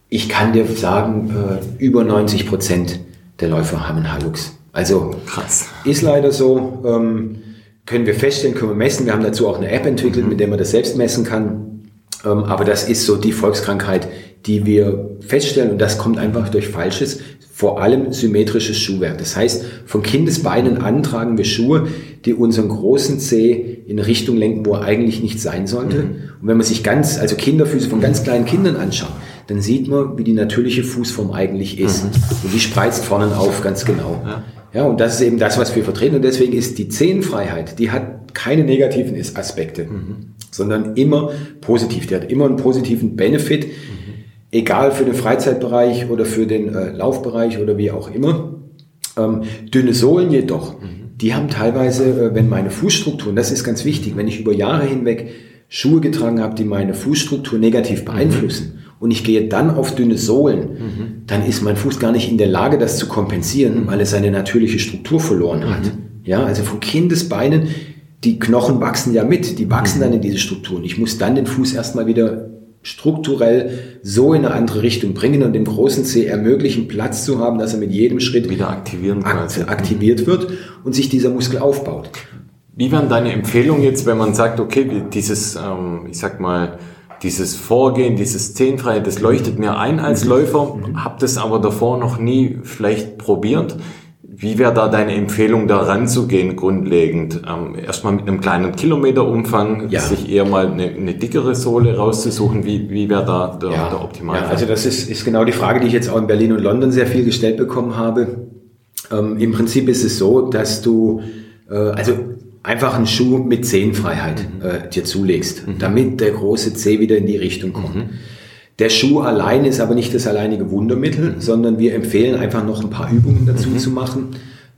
Ich kann dir sagen, äh, über 90 Prozent der Läufer haben einen Hallux. Also Krass. ist leider so. Ähm, können wir feststellen, können wir messen. Wir haben dazu auch eine App entwickelt, mhm. mit der man das selbst messen kann. Ähm, aber das ist so die Volkskrankheit, die wir feststellen und das kommt einfach durch falsches, vor allem symmetrisches Schuhwerk. Das heißt, von Kindesbeinen an tragen wir Schuhe, die unseren großen Zeh in Richtung lenken, wo er eigentlich nicht sein sollte. Mhm. Und wenn man sich ganz, also Kinderfüße von ganz kleinen Kindern anschaut, dann sieht man, wie die natürliche Fußform eigentlich ist. Mhm. Und die spreizt vorne auf, ganz genau. Ja. Ja, und das ist eben das, was wir vertreten. Und deswegen ist die Zehenfreiheit, die hat keine negativen Aspekte, mhm. sondern immer positiv. Die hat immer einen positiven Benefit, mhm. egal für den Freizeitbereich oder für den äh, Laufbereich oder wie auch immer. Ähm, dünne Sohlen jedoch, mhm. die haben teilweise, äh, wenn meine Fußstruktur, und das ist ganz wichtig, wenn ich über Jahre hinweg Schuhe getragen habe, die meine Fußstruktur negativ beeinflussen, und ich gehe dann auf dünne Sohlen, mhm. dann ist mein Fuß gar nicht in der Lage, das zu kompensieren, weil er seine natürliche Struktur verloren hat. Mhm. Ja, also von Kindesbeinen, die Knochen wachsen ja mit, die wachsen mhm. dann in diese Strukturen. Ich muss dann den Fuß erstmal wieder strukturell so in eine andere Richtung bringen und dem großen C ermöglichen, Platz zu haben, dass er mit jedem Schritt wieder aktivieren akt aktiviert wird und sich dieser Muskel aufbaut. Wie wären deine Empfehlungen jetzt, wenn man sagt, okay, dieses, ähm, ich sag mal, dieses Vorgehen, dieses Zehnfreie, das leuchtet mir ein als mhm. Läufer, habe das aber davor noch nie vielleicht probiert. Wie wäre da deine Empfehlung, da ranzugehen grundlegend? Ähm, erstmal mit einem kleinen Kilometerumfang, ja. sich eher mal eine, eine, dickere Sohle rauszusuchen. Wie, wie wäre da der, ja. der optimale? Ja, also das ist, ist genau die Frage, die ich jetzt auch in Berlin und London sehr viel gestellt bekommen habe. Ähm, Im Prinzip ist es so, dass du, äh, also einfach einen Schuh mit Zehenfreiheit mhm. äh, dir zulegst, mhm. damit der große Zeh wieder in die Richtung kommt. Mhm. Der Schuh allein ist aber nicht das alleinige Wundermittel, mhm. sondern wir empfehlen einfach noch ein paar Übungen dazu mhm. zu machen.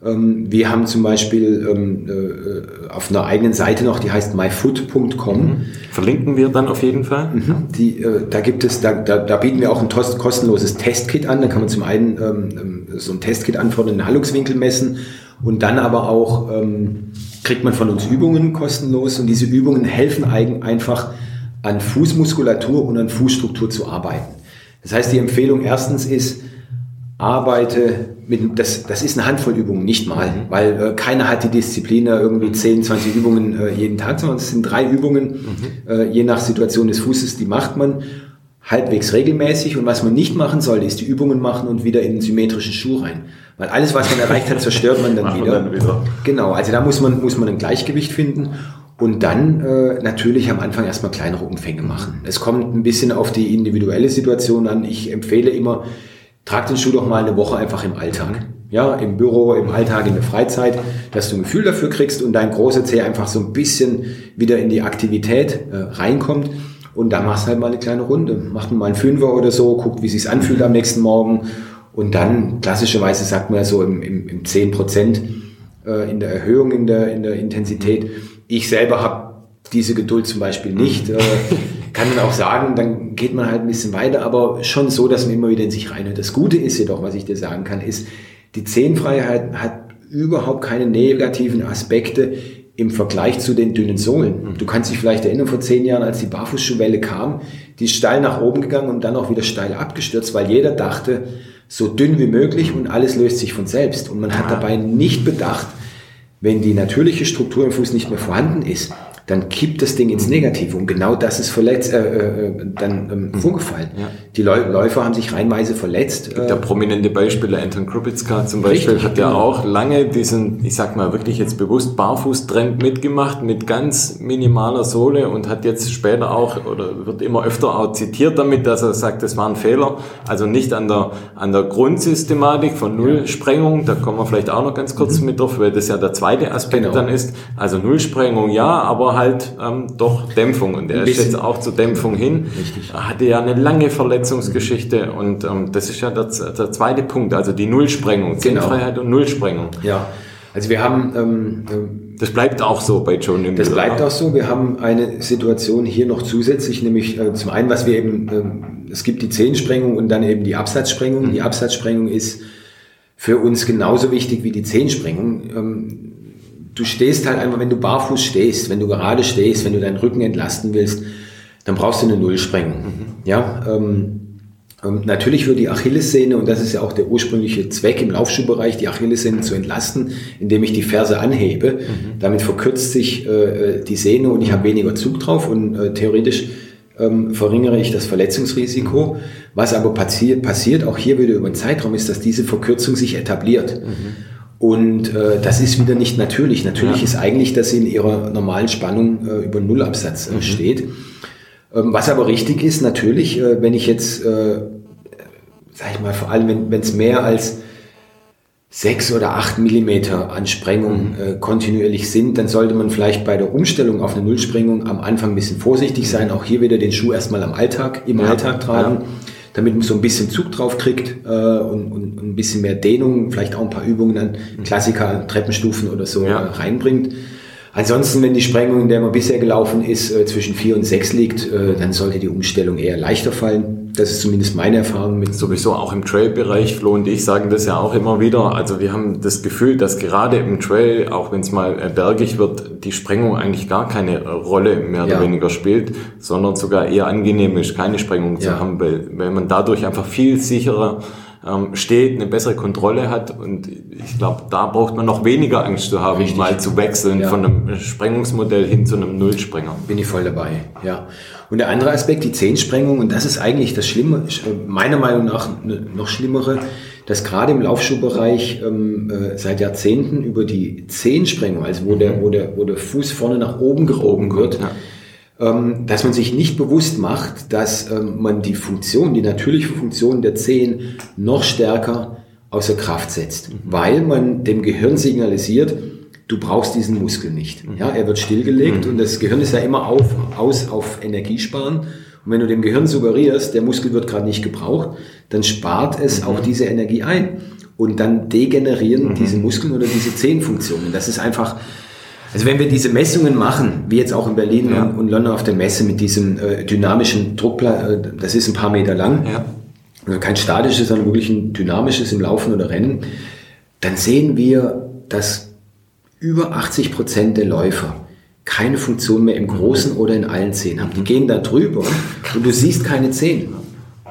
Ähm, wir haben zum Beispiel ähm, äh, auf einer eigenen Seite noch, die heißt myfoot.com. Mhm. Verlinken wir dann auf jeden Fall. Mhm. Die, äh, da gibt es, da, da, da bieten wir auch ein kostenloses Testkit an. Da kann man zum einen ähm, so ein Testkit anfordern, den Haltungswinkel messen und dann aber auch ähm, kriegt man von uns Übungen kostenlos und diese Übungen helfen einfach an Fußmuskulatur und an Fußstruktur zu arbeiten. Das heißt, die Empfehlung erstens ist, arbeite mit, das, das ist eine Handvoll Übungen, nicht mal, mhm. weil äh, keiner hat die Disziplin, irgendwie 10, 20 Übungen äh, jeden Tag, sondern es sind drei Übungen, mhm. äh, je nach Situation des Fußes, die macht man halbwegs regelmäßig und was man nicht machen sollte, ist die Übungen machen und wieder in den symmetrischen Schuh rein. Weil alles, was man erreicht hat, zerstört man dann, wieder. dann wieder. Genau, also da muss man, muss man ein Gleichgewicht finden und dann äh, natürlich am Anfang erstmal kleinere Umfänge machen. Es kommt ein bisschen auf die individuelle Situation an. Ich empfehle immer, trag den Schuh doch mal eine Woche einfach im Alltag. Ja, im Büro, im Alltag, in der Freizeit, dass du ein Gefühl dafür kriegst und dein großer Zeh einfach so ein bisschen wieder in die Aktivität äh, reinkommt. Und dann machst du halt mal eine kleine Runde. Mach mal einen Fünfer oder so, guck, wie sich's anfühlt am nächsten Morgen. Und dann, klassischerweise sagt man so im, im, im 10 Prozent äh, in der Erhöhung in der, in der Intensität. Ich selber habe diese Geduld zum Beispiel nicht. Äh, kann man auch sagen, dann geht man halt ein bisschen weiter, aber schon so, dass man immer wieder in sich reinhört. Das Gute ist jedoch, was ich dir sagen kann, ist, die Zehenfreiheit hat überhaupt keine negativen Aspekte im Vergleich zu den dünnen Sohlen. Mhm. Du kannst dich vielleicht erinnern, vor zehn Jahren, als die Barfußschuhwelle kam, die ist steil nach oben gegangen und dann auch wieder steil abgestürzt, weil jeder dachte, so dünn wie möglich und alles löst sich von selbst. Und man hat dabei nicht bedacht, wenn die natürliche Struktur im Fuß nicht mehr vorhanden ist, dann kippt das Ding ins Negative. Und genau das ist verletzt, äh, äh, dann ähm, mhm. vorgefallen. Ja. Die Läufer haben sich reinweise verletzt. Gibt ja prominente Beispiele. Anton Krupicka zum Beispiel Richtig, hat ja genau. auch lange diesen, ich sag mal wirklich jetzt bewusst Barfußtrend mitgemacht mit ganz minimaler Sohle und hat jetzt später auch oder wird immer öfter auch zitiert damit, dass er sagt, das war ein Fehler. Also nicht an der, an der Grundsystematik von Nullsprengung. Da kommen wir vielleicht auch noch ganz kurz mhm. mit drauf, weil das ja der zweite Aspekt genau. dann ist. Also Nullsprengung ja, aber halt ähm, doch Dämpfung. Und er ist jetzt auch zur Dämpfung hin. Richtig. Er hatte ja eine lange Verletzungsgeschichte und ähm, das ist ja der, der zweite Punkt, also die Nullsprengung, Zielfreiheit genau. und Nullsprengung. Ja, also wir haben... Ähm, ähm, das bleibt auch so bei Joe Nimble. Das bleibt auch so. Wir haben eine Situation hier noch zusätzlich, nämlich äh, zum einen, was wir eben, äh, es gibt die Zehensprengung und dann eben die Absatzsprengung. Mhm. Die Absatzsprengung ist für uns genauso wichtig wie die Zehensprengung. Ähm, du stehst halt einfach, wenn du barfuß stehst, wenn du gerade stehst, wenn du deinen Rücken entlasten willst, dann brauchst du eine Nullsprengung. Mhm. Ja, ähm, ähm, natürlich wird die Achillessehne, und das ist ja auch der ursprüngliche Zweck im Laufschuhbereich, die Achillessehne zu entlasten, indem ich die Ferse anhebe. Mhm. Damit verkürzt sich äh, die Sehne und ich habe weniger Zug drauf und äh, theoretisch ähm, verringere ich das Verletzungsrisiko. Was aber passiert, passiert auch hier wieder über den Zeitraum, ist, dass diese Verkürzung sich etabliert. Mhm. Und äh, das ist wieder nicht natürlich. Natürlich ja. ist eigentlich, dass sie in ihrer normalen Spannung äh, über Nullabsatz äh, mhm. steht. Ähm, was aber richtig ist, natürlich, äh, wenn ich jetzt, äh, sag ich mal, vor allem wenn es mehr als sechs oder acht Millimeter an Sprengung mhm. äh, kontinuierlich sind, dann sollte man vielleicht bei der Umstellung auf eine Nullsprengung am Anfang ein bisschen vorsichtig sein. Auch hier wieder den Schuh erstmal am Alltag, im ja. Alltag tragen. Ja damit man so ein bisschen Zug drauf kriegt äh, und, und, ein bisschen mehr Dehnung, vielleicht auch ein paar Übungen an Klassiker, Treppenstufen oder so ja. reinbringt. Ansonsten, wenn die Sprengung, in der man bisher gelaufen ist, äh, zwischen vier und sechs liegt, äh, dann sollte die Umstellung eher leichter fallen. Das ist zumindest meine Erfahrung mit. Sowieso auch im Trail-Bereich, Flo und ich sagen das ja auch immer wieder. Also wir haben das Gefühl, dass gerade im Trail, auch wenn es mal äh, bergig wird, die Sprengung eigentlich gar keine Rolle mehr oder ja. weniger spielt, sondern sogar eher angenehm ist, keine Sprengung zu ja. haben, weil, weil man dadurch einfach viel sicherer ähm, steht, eine bessere Kontrolle hat. Und ich glaube, da braucht man noch weniger Angst zu haben, Richtig. mal zu wechseln ja. von einem Sprengungsmodell hin zu einem Nullsprenger. Bin ich voll dabei, ja. Und der andere Aspekt, die Zehnsprengung, und das ist eigentlich das Schlimme, meiner Meinung nach noch schlimmere, dass gerade im Laufschuhbereich ähm, äh, seit Jahrzehnten über die Zehensprengung, also wo der, wo der, wo der Fuß vorne nach oben gehoben wird, ja dass man sich nicht bewusst macht, dass ähm, man die Funktion, die natürliche Funktion der Zehen noch stärker außer Kraft setzt, mhm. weil man dem Gehirn signalisiert, du brauchst diesen Muskel nicht. Mhm. Ja, er wird stillgelegt mhm. und das Gehirn ist ja immer auf, aus auf Energiesparen. Und wenn du dem Gehirn suggerierst, der Muskel wird gerade nicht gebraucht, dann spart es auch diese Energie ein. Und dann degenerieren diese Muskeln oder diese Zehenfunktionen. Das ist einfach, also wenn wir diese Messungen machen, wie jetzt auch in Berlin ja. und, London auf der Messe mit diesem äh, dynamischen Druckplan, äh, das ist ein paar Meter lang, ja. also kein statisches, sondern wirklich ein dynamisches im Laufen oder Rennen, dann sehen wir, dass über 80 Prozent der Läufer keine Funktion mehr im Großen oder in allen Zehen haben. Die gehen da drüber und du siehst keine Zehen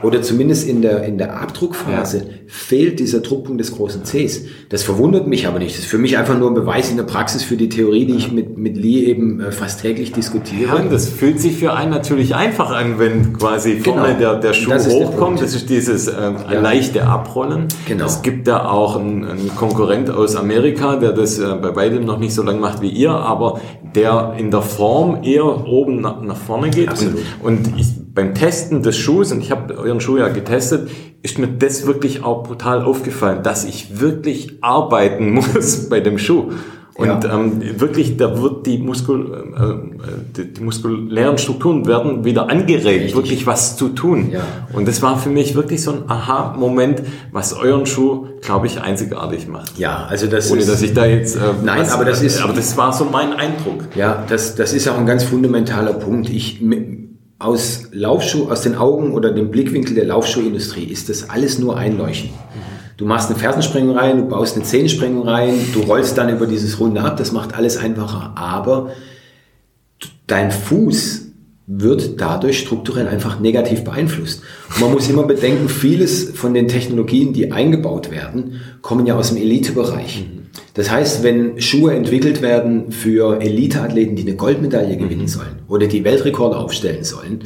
oder zumindest in der, in der Abdruckphase ja. fehlt dieser Druckpunkt des großen Cs. Das verwundert mich aber nicht. Das ist für mich einfach nur ein Beweis in der Praxis für die Theorie, die ich mit, mit Lee eben äh, fast täglich diskutiere. Ja, das fühlt sich für einen natürlich einfach an, wenn quasi vorne genau. der, der Schuh das hochkommt. Das ist dieses äh, ja. leichte Abrollen. Genau. Es gibt da auch einen, einen Konkurrent aus Amerika, der das äh, bei beidem noch nicht so lange macht wie ihr, aber der in der Form eher oben nach, nach vorne geht. Absolut. Und, und ich, beim Testen des Schuhs, und ich habe euren Schuh ja getestet, ist mir das wirklich auch brutal aufgefallen, dass ich wirklich arbeiten muss bei dem Schuh. Und ja. ähm, wirklich, da wird die, Muskul, äh, die, die muskulären Strukturen werden wieder angeregt, Richtig. wirklich was zu tun. Ja. Und das war für mich wirklich so ein Aha-Moment, was euren Schuh, glaube ich, einzigartig macht. Ja, also das Ohne, ist, dass ich da jetzt... Äh, nein, was, aber das ist... Aber das war so mein Eindruck. Ja, das, das ist auch ein ganz fundamentaler Punkt. Ich aus Laufschuh, aus den Augen oder dem Blickwinkel der Laufschuhindustrie ist das alles nur Einleuchten. Du machst eine Fersensprengung rein, du baust eine Zehensprengung rein, du rollst dann über dieses Runde ab, das macht alles einfacher. Aber dein Fuß wird dadurch strukturell einfach negativ beeinflusst. Und man muss immer bedenken, vieles von den Technologien, die eingebaut werden, kommen ja aus dem Elitebereich. Mhm. Das heißt, wenn Schuhe entwickelt werden für Eliteathleten, die eine Goldmedaille gewinnen mhm. sollen oder die Weltrekorde aufstellen sollen,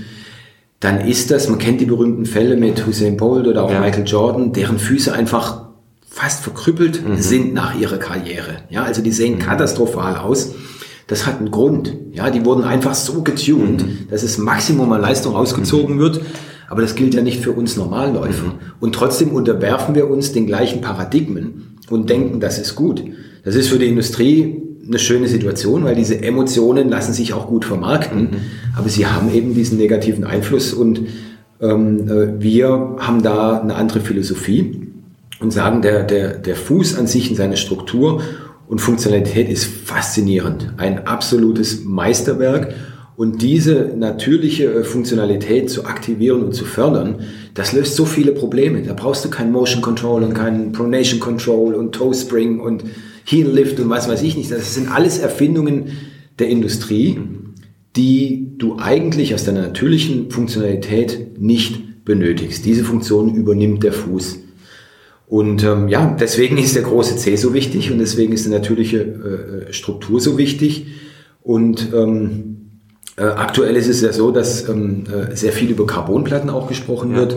dann ist das, man kennt die berühmten Fälle mit Hussein Bolt oder auch ja. Michael Jordan, deren Füße einfach fast verkrüppelt mhm. sind nach ihrer Karriere. Ja, also die sehen mhm. katastrophal aus. Das hat einen Grund. Ja, die wurden einfach so getuned, mhm. dass es Maximum an Leistung rausgezogen mhm. wird. Aber das gilt ja nicht für uns Normalläufer. Mhm. Und trotzdem unterwerfen wir uns den gleichen Paradigmen und denken, das ist gut. Das ist für die Industrie eine schöne Situation, weil diese Emotionen lassen sich auch gut vermarkten, mhm. aber sie haben eben diesen negativen Einfluss und ähm, äh, wir haben da eine andere Philosophie und sagen, der, der, der Fuß an sich in seiner Struktur und Funktionalität ist faszinierend, ein absolutes Meisterwerk und diese natürliche äh, Funktionalität zu aktivieren und zu fördern, das löst so viele Probleme. Da brauchst du kein Motion Control und kein Pronation Control und Toe Spring und Heel Lift und was weiß ich nicht. Das sind alles Erfindungen der Industrie, die du eigentlich aus deiner natürlichen Funktionalität nicht benötigst. Diese Funktion übernimmt der Fuß. Und ähm, ja, deswegen ist der große C so wichtig und deswegen ist die natürliche äh, Struktur so wichtig. Und ähm, äh, aktuell ist es ja so, dass ähm, äh, sehr viel über Carbonplatten auch gesprochen ja. wird.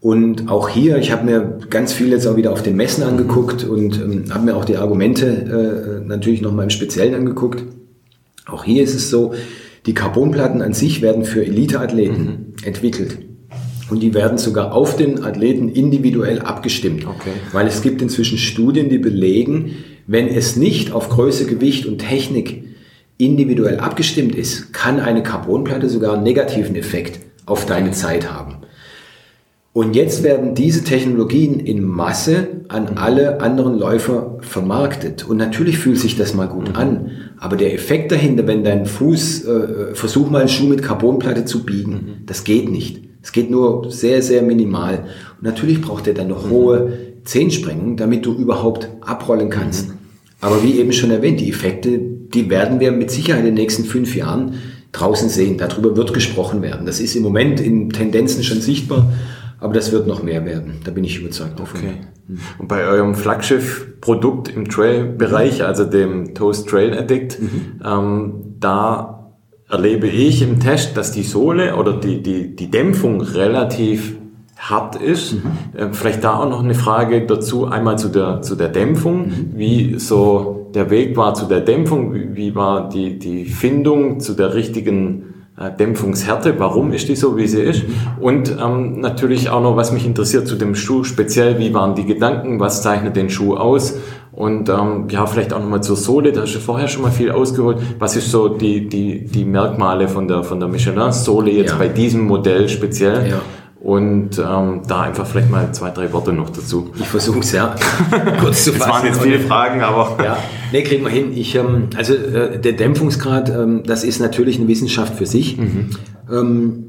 Und auch hier, ich habe mir ganz viel jetzt auch wieder auf den Messen angeguckt und ähm, habe mir auch die Argumente äh, natürlich nochmal im Speziellen angeguckt. Auch hier ist es so, die Carbonplatten an sich werden für Eliteathleten mhm. entwickelt. Und die werden sogar auf den Athleten individuell abgestimmt. Okay. Weil es gibt inzwischen Studien, die belegen, wenn es nicht auf Größe, Gewicht und Technik individuell abgestimmt ist, kann eine Carbonplatte sogar einen negativen Effekt auf deine Zeit haben. Und jetzt werden diese Technologien in Masse an alle anderen Läufer vermarktet. Und natürlich fühlt sich das mal gut an. Aber der Effekt dahinter, wenn dein Fuß, äh, versuch mal einen Schuh mit Carbonplatte zu biegen, das geht nicht. Es geht nur sehr, sehr minimal. Und natürlich braucht er dann eine hohe Zehensprengung, damit du überhaupt abrollen kannst. Aber wie eben schon erwähnt, die Effekte die werden wir mit Sicherheit in den nächsten fünf Jahren draußen sehen. Darüber wird gesprochen werden. Das ist im Moment in Tendenzen schon sichtbar, aber das wird noch mehr werden. Da bin ich überzeugt davon. Okay. Hm. Und bei eurem Flaggschiff-Produkt im Trail-Bereich, also dem Toast Trail Addict, mhm. ähm, da erlebe ich im Test, dass die Sohle oder die, die, die Dämpfung relativ hart ist. Mhm. Äh, vielleicht da auch noch eine Frage dazu, einmal zu der, zu der Dämpfung, mhm. wie so der Weg war zu der Dämpfung, wie, wie war die, die Findung zu der richtigen äh, Dämpfungshärte, warum ist die so, wie sie ist. Und ähm, natürlich auch noch, was mich interessiert zu dem Schuh, speziell, wie waren die Gedanken, was zeichnet den Schuh aus und ähm, ja, vielleicht auch nochmal zur Sohle, da hast du vorher schon mal viel ausgeholt. Was ist so die, die, die Merkmale von der, von der Michelin-Sohle jetzt ja. bei diesem Modell speziell? Ja. Und ähm, da einfach vielleicht mal zwei, drei Worte noch dazu. Ich versuche es ja kurz zu fassen. Das waren jetzt viele Fragen, aber... Ja, nee, kriegen wir hin. Ich, ähm, also äh, der Dämpfungsgrad, ähm, das ist natürlich eine Wissenschaft für sich. Mhm. Ähm,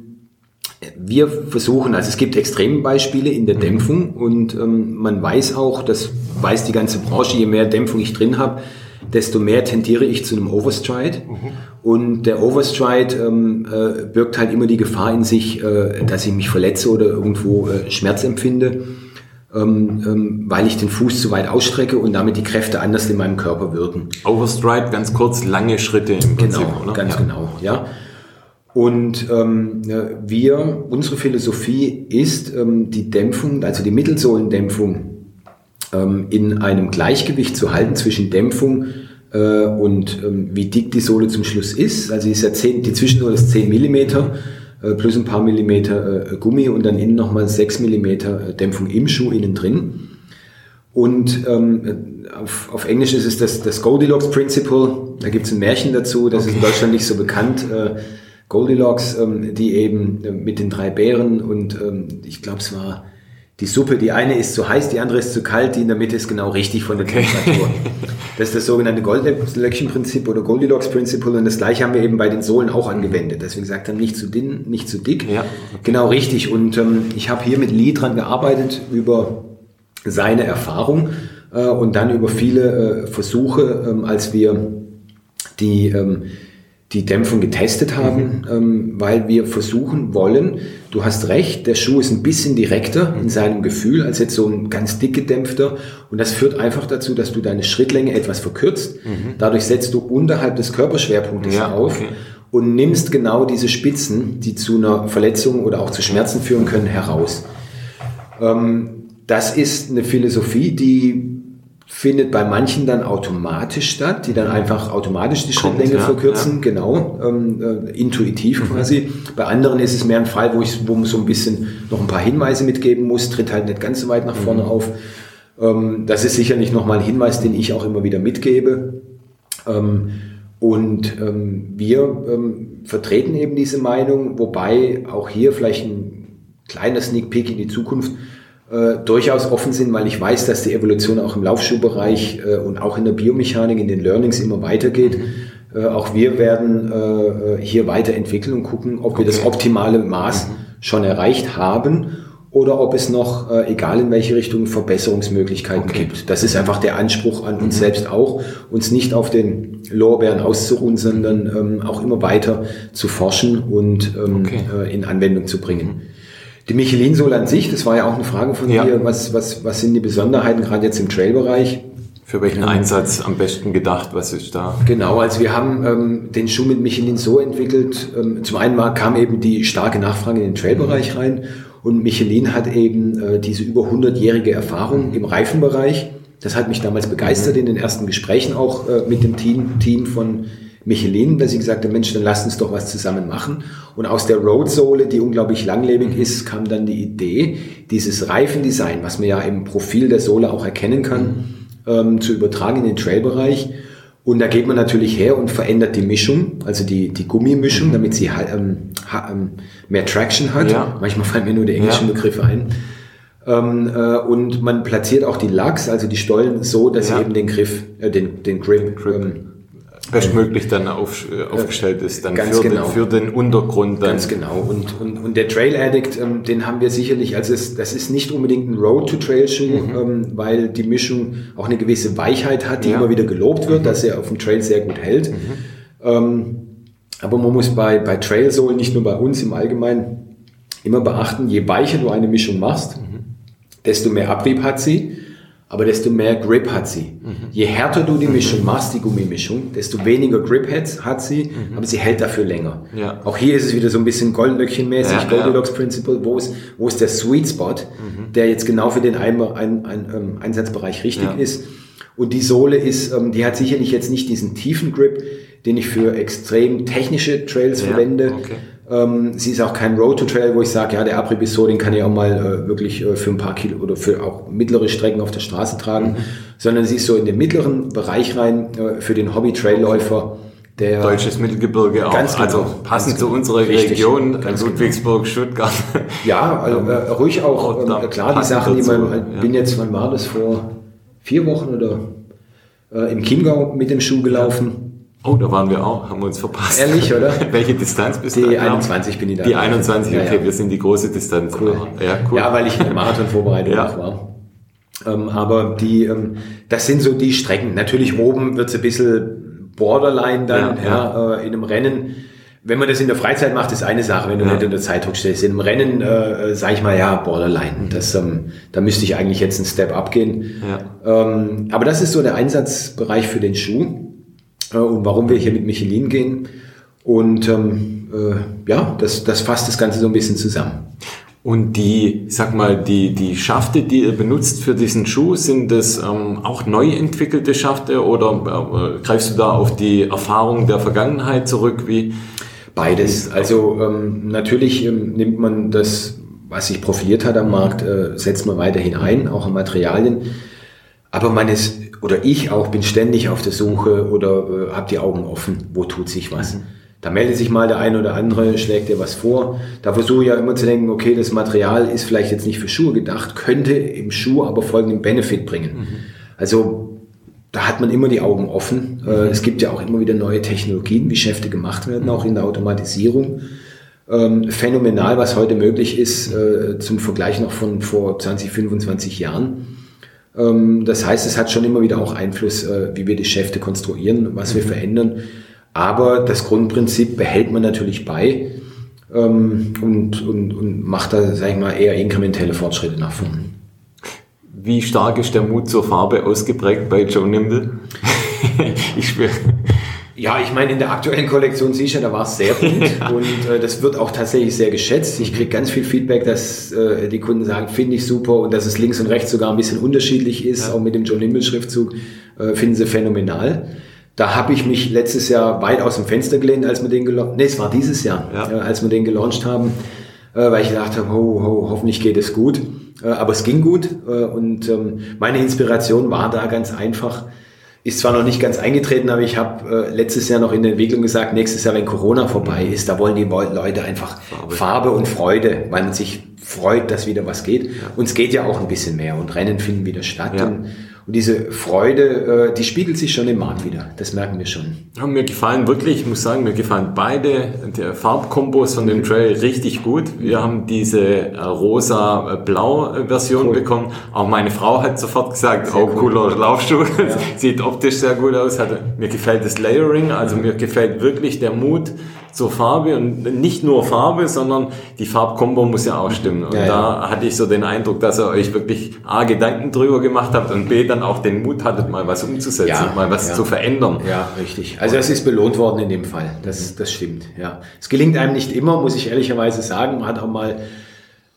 wir versuchen, also es gibt Extrembeispiele in der mhm. Dämpfung und ähm, man weiß auch, das weiß die ganze Branche, je mehr Dämpfung ich drin habe, desto mehr tendiere ich zu einem Overstride. Mhm. Und der Overstride ähm, äh, birgt halt immer die Gefahr in sich, äh, dass ich mich verletze oder irgendwo äh, Schmerz empfinde, ähm, ähm, weil ich den Fuß zu weit ausstrecke und damit die Kräfte anders in meinem Körper wirken. Overstride, ganz kurz, lange Schritte im Prinzip, genau, oder? Ganz ja. genau, ja. Und ähm, wir, unsere Philosophie ist ähm, die Dämpfung, also die Mittelsohlendämpfung in einem Gleichgewicht zu halten zwischen Dämpfung äh, und ähm, wie dick die Sohle zum Schluss ist. Also ist ja 10, die Zwischensohle ist 10 mm äh, plus ein paar Millimeter äh, Gummi und dann innen nochmal 6 mm äh, Dämpfung im Schuh innen drin. Und ähm, auf, auf Englisch ist es das, das Goldilocks Principle. Da gibt es ein Märchen dazu, das okay. ist in Deutschland nicht so bekannt. Äh, Goldilocks, ähm, die eben äh, mit den drei Bären und ähm, ich glaube es war die Suppe, die eine ist zu heiß, die andere ist zu kalt, die in der Mitte ist genau richtig von der okay. Temperatur. Das ist das sogenannte Goldlöckchen-Prinzip oder Goldilocks-Prinzip und das gleiche haben wir eben bei den Sohlen auch angewendet, dass wir gesagt haben, nicht zu dünn, nicht zu dick. Ja. Genau richtig und ähm, ich habe hier mit Lee dran gearbeitet über seine Erfahrung äh, und dann über viele äh, Versuche, ähm, als wir die ähm, die Dämpfung getestet haben, mhm. ähm, weil wir versuchen wollen, du hast recht, der Schuh ist ein bisschen direkter in seinem Gefühl als jetzt so ein ganz dick gedämpfter und das führt einfach dazu, dass du deine Schrittlänge etwas verkürzt. Mhm. Dadurch setzt du unterhalb des Körperschwerpunktes ja, auf okay. und nimmst genau diese Spitzen, die zu einer Verletzung oder auch zu Schmerzen führen können, heraus. Ähm, das ist eine Philosophie, die findet bei manchen dann automatisch statt, die dann einfach automatisch die Kommt, Schrittlänge ja, verkürzen, ja. genau, ähm, äh, intuitiv mhm. quasi. Bei anderen ist es mehr ein Fall, wo ich wo man so ein bisschen noch ein paar Hinweise mitgeben muss, tritt halt nicht ganz so weit nach vorne mhm. auf. Ähm, das ist sicherlich nochmal ein Hinweis, den ich auch immer wieder mitgebe. Ähm, und ähm, wir ähm, vertreten eben diese Meinung, wobei auch hier vielleicht ein kleiner Sneak Peek in die Zukunft äh, durchaus offen sind, weil ich weiß, dass die Evolution auch im Laufschuhbereich äh, und auch in der Biomechanik, in den Learnings immer weitergeht. Äh, auch wir werden äh, äh, hier weiterentwickeln und gucken, ob okay. wir das optimale Maß mhm. schon erreicht haben oder ob es noch, äh, egal in welche Richtung, Verbesserungsmöglichkeiten okay. gibt. Das ist einfach der Anspruch an uns mhm. selbst auch, uns nicht auf den Lorbeeren auszuruhen, sondern ähm, auch immer weiter zu forschen und ähm, okay. in Anwendung zu bringen. Die Michelin-Sohle an sich, das war ja auch eine Frage von ja. dir, was, was, was sind die Besonderheiten gerade jetzt im Trailbereich? Für welchen ähm, Einsatz am besten gedacht? Was ist da? Genau, also wir haben ähm, den Schuh mit Michelin so entwickelt. Ähm, zum einen mal kam eben die starke Nachfrage in den Trailbereich mhm. rein und Michelin hat eben äh, diese über 100-jährige Erfahrung im Reifenbereich. Das hat mich damals begeistert mhm. in den ersten Gesprächen auch äh, mit dem Team, Team von Michelin, dass sie gesagt haben, Mensch, dann lasst uns doch was zusammen machen. Und aus der Roadsohle, die unglaublich langlebig mhm. ist, kam dann die Idee, dieses Reifendesign, was man ja im Profil der Sohle auch erkennen kann, mhm. ähm, zu übertragen in den Trailbereich. Und da geht man natürlich her und verändert die Mischung, also die, die Gummimischung, mhm. damit sie ähm, ähm, mehr Traction hat. Ja. Manchmal fallen mir nur die englischen ja. Begriffe ein. Ähm, äh, und man platziert auch die Lachs, also die Stollen, so, dass ja. sie eben den Griff, äh, den, den Grip, Grip. Ähm, bestmöglich dann auf, äh, aufgestellt ist, dann für, genau. den, für den Untergrund. Dann. Ganz genau. Und, und, und der Trail Addict, ähm, den haben wir sicherlich, also es, das ist nicht unbedingt ein Road-to-Trail-Schuh, mhm. ähm, weil die Mischung auch eine gewisse Weichheit hat, die ja. immer wieder gelobt wird, mhm. dass er auf dem Trail sehr gut hält. Mhm. Ähm, aber man muss bei, bei Trail-Sohlen, nicht nur bei uns im Allgemeinen, immer beachten, je weicher du eine Mischung machst, mhm. desto mehr Abrieb hat sie aber desto mehr Grip hat sie. Mhm. Je härter du die Mischung machst, die Gummimischung, desto weniger Grip hat sie, mhm. aber sie hält dafür länger. Ja. Auch hier ist es wieder so ein bisschen Goldlöckchenmäßig, ja, Goldilocks ja. Principle, wo ist, wo ist der Sweet Spot, mhm. der jetzt genau für den ein, ein, ein, ähm, Einsatzbereich richtig ist. Und die Sohle ist, ähm, die hat sicherlich jetzt nicht diesen tiefen Grip, den ich für extrem technische Trails verwende. Okay ähm, sie ist auch kein Road to Trail, wo ich sage, ja, der so, den kann ich auch mal äh, wirklich äh, für ein paar Kilo oder für auch mittlere Strecken auf der Straße tragen, mhm. sondern sie ist so in den mittleren Bereich rein äh, für den Hobby-Trailläufer der Deutsches Mittelgebirge auch, ganz also genau, passend zu genau. unserer Richtig, Region, ganz Ludwigsburg, Stuttgart. Ja, also, äh, ruhig auch, ähm, klar, die Sachen, die dazu, man, ja. bin jetzt, wann war das, vor vier Wochen oder äh, im Chiemgau mit dem Schuh gelaufen. Oh, da waren wir auch, haben wir uns verpasst. Ehrlich, oder? Welche Distanz bist du? Die da gelaufen? 21 bin ich da. Die 21, Ja, okay, ja. wir sind die große Distanz. Cool. Ja, cool. Ja, weil ich in der Marathonvorbereitung Ja. war. Ähm, aber die, ähm, das sind so die Strecken. Natürlich oben wird es ein bisschen borderline dann, Ja, ja, Äh, in einem Rennen. Wenn man das in der Freizeit macht, ist eine Sache, wenn du Ja. nicht unter Zeitdruck stehst. In einem Rennen, äh, sage ich mal, ja, borderline. Das, ähm, da müsste ich eigentlich jetzt einen Step abgehen. Ja. Ähm, aber das ist so der Einsatzbereich für den Schuh äh, und warum wir hier mit Michelin gehen. Und ähm, äh, ja, das, das fasst das Ganze so ein bisschen zusammen. Und die, sag mal, die, die Schafte, die ihr benutzt für diesen Schuh, sind das ähm, auch neu entwickelte Schafte oder äh, greifst du da auf die Erfahrung der Vergangenheit zurück? Wie? Beides. Also ähm, natürlich ähm, nimmt man das, was sich profiliert hat am Markt, äh, setzt man weiterhin ein, auch an Materialien. Aber man ist, oder ich auch, bin ständig auf der Suche oder äh, habe die Augen offen, wo tut sich was. Da meldet sich mal der eine oder andere, schlägt dir was vor. Da versuche ich ja immer zu denken, okay, das Material ist vielleicht jetzt nicht für Schuhe gedacht, könnte im Schuh aber folgenden Benefit bringen. Also da hat man immer die Augen offen. Äh, Es gibt ja auch immer wieder neue Technologien, wie Schäfte gemacht werden, auch in der Automatisierung. Ähm, phänomenal, was heute möglich ist, äh, zum Vergleich noch von vor 20, 25 Jahren. Ähm, das heißt, es hat schon immer wieder auch Einfluss, äh, wie wir die Schäfte konstruieren, was wir verändern. Aber das Grundprinzip behält man natürlich bei ähm, und, und, und macht da, sag ich mal, eher inkrementelle Fortschritte nach vorne. Wie stark ist der Mut zur Farbe ausgeprägt bei Joe Nimble? ich spüre. Ja, ich meine, in der aktuellen Kollektion du, da war es sehr bunt und äh, das wird auch tatsächlich sehr geschätzt. Ich kriege ganz viel Feedback, dass äh, die Kunden sagen, finde ich super und dass es links und rechts sogar ein bisschen unterschiedlich ist, auch mit dem John Nimble Schriftzug, äh, finden sie phänomenal. Da habe ich mich letztes Jahr weit aus dem Fenster gelehnt, als wir den gelauncht, nee, es war dieses Jahr, Ja. äh, als wir den gelauncht haben, äh, weil ich gedacht habe, ho, ho, hoffentlich geht es gut. Äh, aber es ging gut äh, und ähm, meine Inspiration war da ganz einfach, ist zwar noch nicht ganz eingetreten, aber ich habe äh, letztes Jahr noch in der Entwicklung gesagt, nächstes Jahr, wenn Corona vorbei ist, da wollen die Leu- Leute einfach Farbe. Farbe, und Freude, weil man sich freut, dass wieder was geht. Und es geht ja auch ein bisschen mehr und Rennen finden wieder statt. Ja. Und, und diese Freude, äh, die spiegelt sich schon im Markt wieder. Das merken wir schon. Ja, mir gefallen wirklich, ich muss sagen, mir gefallen beide der Farbkombos von dem Trail richtig gut. Wir haben diese äh, rosa-blau-Version Cool. bekommen. Auch meine Frau hat sofort gesagt, oh, cool. cooler Laufschuh. Sieht optisch sehr gut aus. Hat, mir gefällt das Layering, also mir gefällt wirklich der Mut zur Farbe und nicht nur Farbe, sondern die Farbkombo muss ja auch stimmen. Und Ja, da hatte ich so den Eindruck, dass ihr euch wirklich A, Gedanken drüber gemacht habt und B, dann auch den Mut hattet, mal was umzusetzen, Ja, mal was ja. zu verändern. Ja, richtig. Also es ist belohnt worden in dem Fall. Das, das stimmt. Ja, es gelingt einem nicht immer, muss ich ehrlicherweise sagen. Man hat auch mal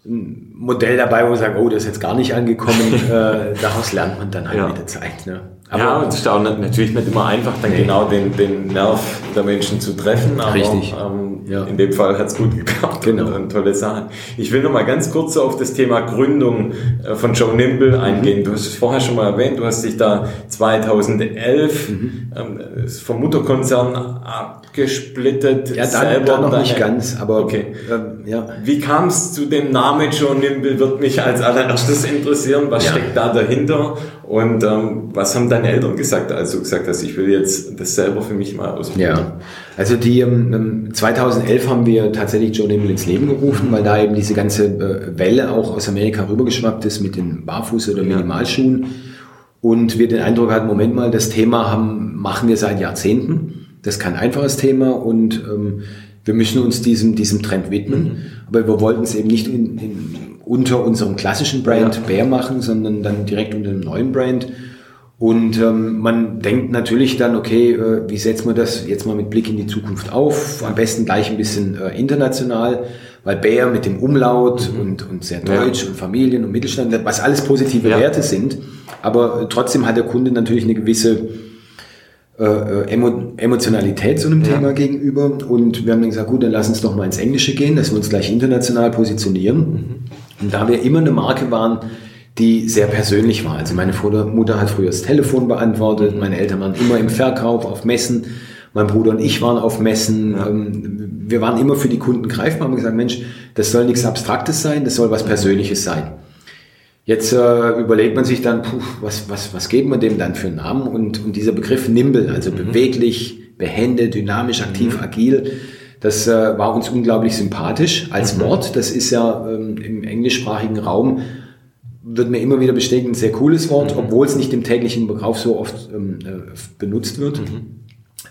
ein Modell dabei, wo man sagt, oh, das ist jetzt gar nicht angekommen. äh, daraus lernt man dann halt Ja. mit der Zeit. Ne? Ja, und es ist auch natürlich nicht immer einfach, dann Nee. genau den, den Nerv der Menschen zu treffen. Aber Richtig. Ähm, Ja. in dem Fall hat es gut geklappt Genau. und, tolle Sachen. Ich will noch mal ganz kurz auf das Thema Gründung äh, von Joe Nimble eingehen. Du hast es vorher schon mal erwähnt, du hast dich da 2011 Mhm. ähm, vom Mutterkonzern abgesplittet. Ja, dann, selber dann noch nicht ganz, aber Okay. ähm, ja. Wie kam es zu dem Namen Joe Nimble, wird mich als allererstes interessieren. Was Ja. steckt da dahinter? Und ähm, was haben deine Eltern gesagt, als du gesagt hast, ich will jetzt das selber für mich mal ausprobieren? Ja, also die ähm, 2011 haben wir tatsächlich Joe Nimble ins Leben gerufen, weil da eben diese ganze äh, Welle auch aus Amerika rübergeschwappt ist mit den Barfuß- oder Minimalschuhen. Und wir den Eindruck hatten, Moment mal, das Thema haben, machen wir seit Jahrzehnten. Das ist kein einfaches Thema und ähm, wir müssen uns diesem, diesem Trend widmen. Aber wir wollten es eben nicht in, in, unter unserem klassischen Brand Bear machen, sondern dann direkt unter einem neuen Brand. Und ähm, man denkt natürlich dann, okay, äh, wie setzt man das jetzt mal mit Blick in die Zukunft auf? Am besten gleich ein bisschen äh, international, weil Bayer mit dem Umlaut und, und sehr Ja. deutsch und Familien und Mittelstand, was alles positive Ja. Werte sind. Aber äh, trotzdem hat der Kunde natürlich eine gewisse äh, äh, Emo Emotionalität zu einem Ja. Thema gegenüber. Und wir haben dann gesagt, gut, dann lass uns doch mal ins Englische gehen, dass wir uns gleich international positionieren. Und da wir immer eine Marke waren, die sehr persönlich war. Also meine Mutter hat früher das Telefon beantwortet, meine Eltern waren immer im Verkauf, auf Messen, Mein Bruder und ich waren auf Messen. Ja. Ähm, wir waren immer für die Kunden greifbar, haben gesagt, Mensch, das soll nichts Abstraktes sein, das soll was Persönliches sein. Jetzt äh, überlegt man sich dann, puh, was, was, was geben wir dem dann für einen Namen? Und, und dieser Begriff Nimble, also mhm. beweglich, behende, dynamisch, aktiv, mhm. agil, das äh, war uns unglaublich sympathisch als mhm. Wort. Das ist ja ähm, im englischsprachigen Raum, wird mir immer wieder bestätigt, ein sehr cooles Wort, mhm. obwohl es nicht im täglichen Gebrauch so oft ähm, äh, benutzt wird. Mhm.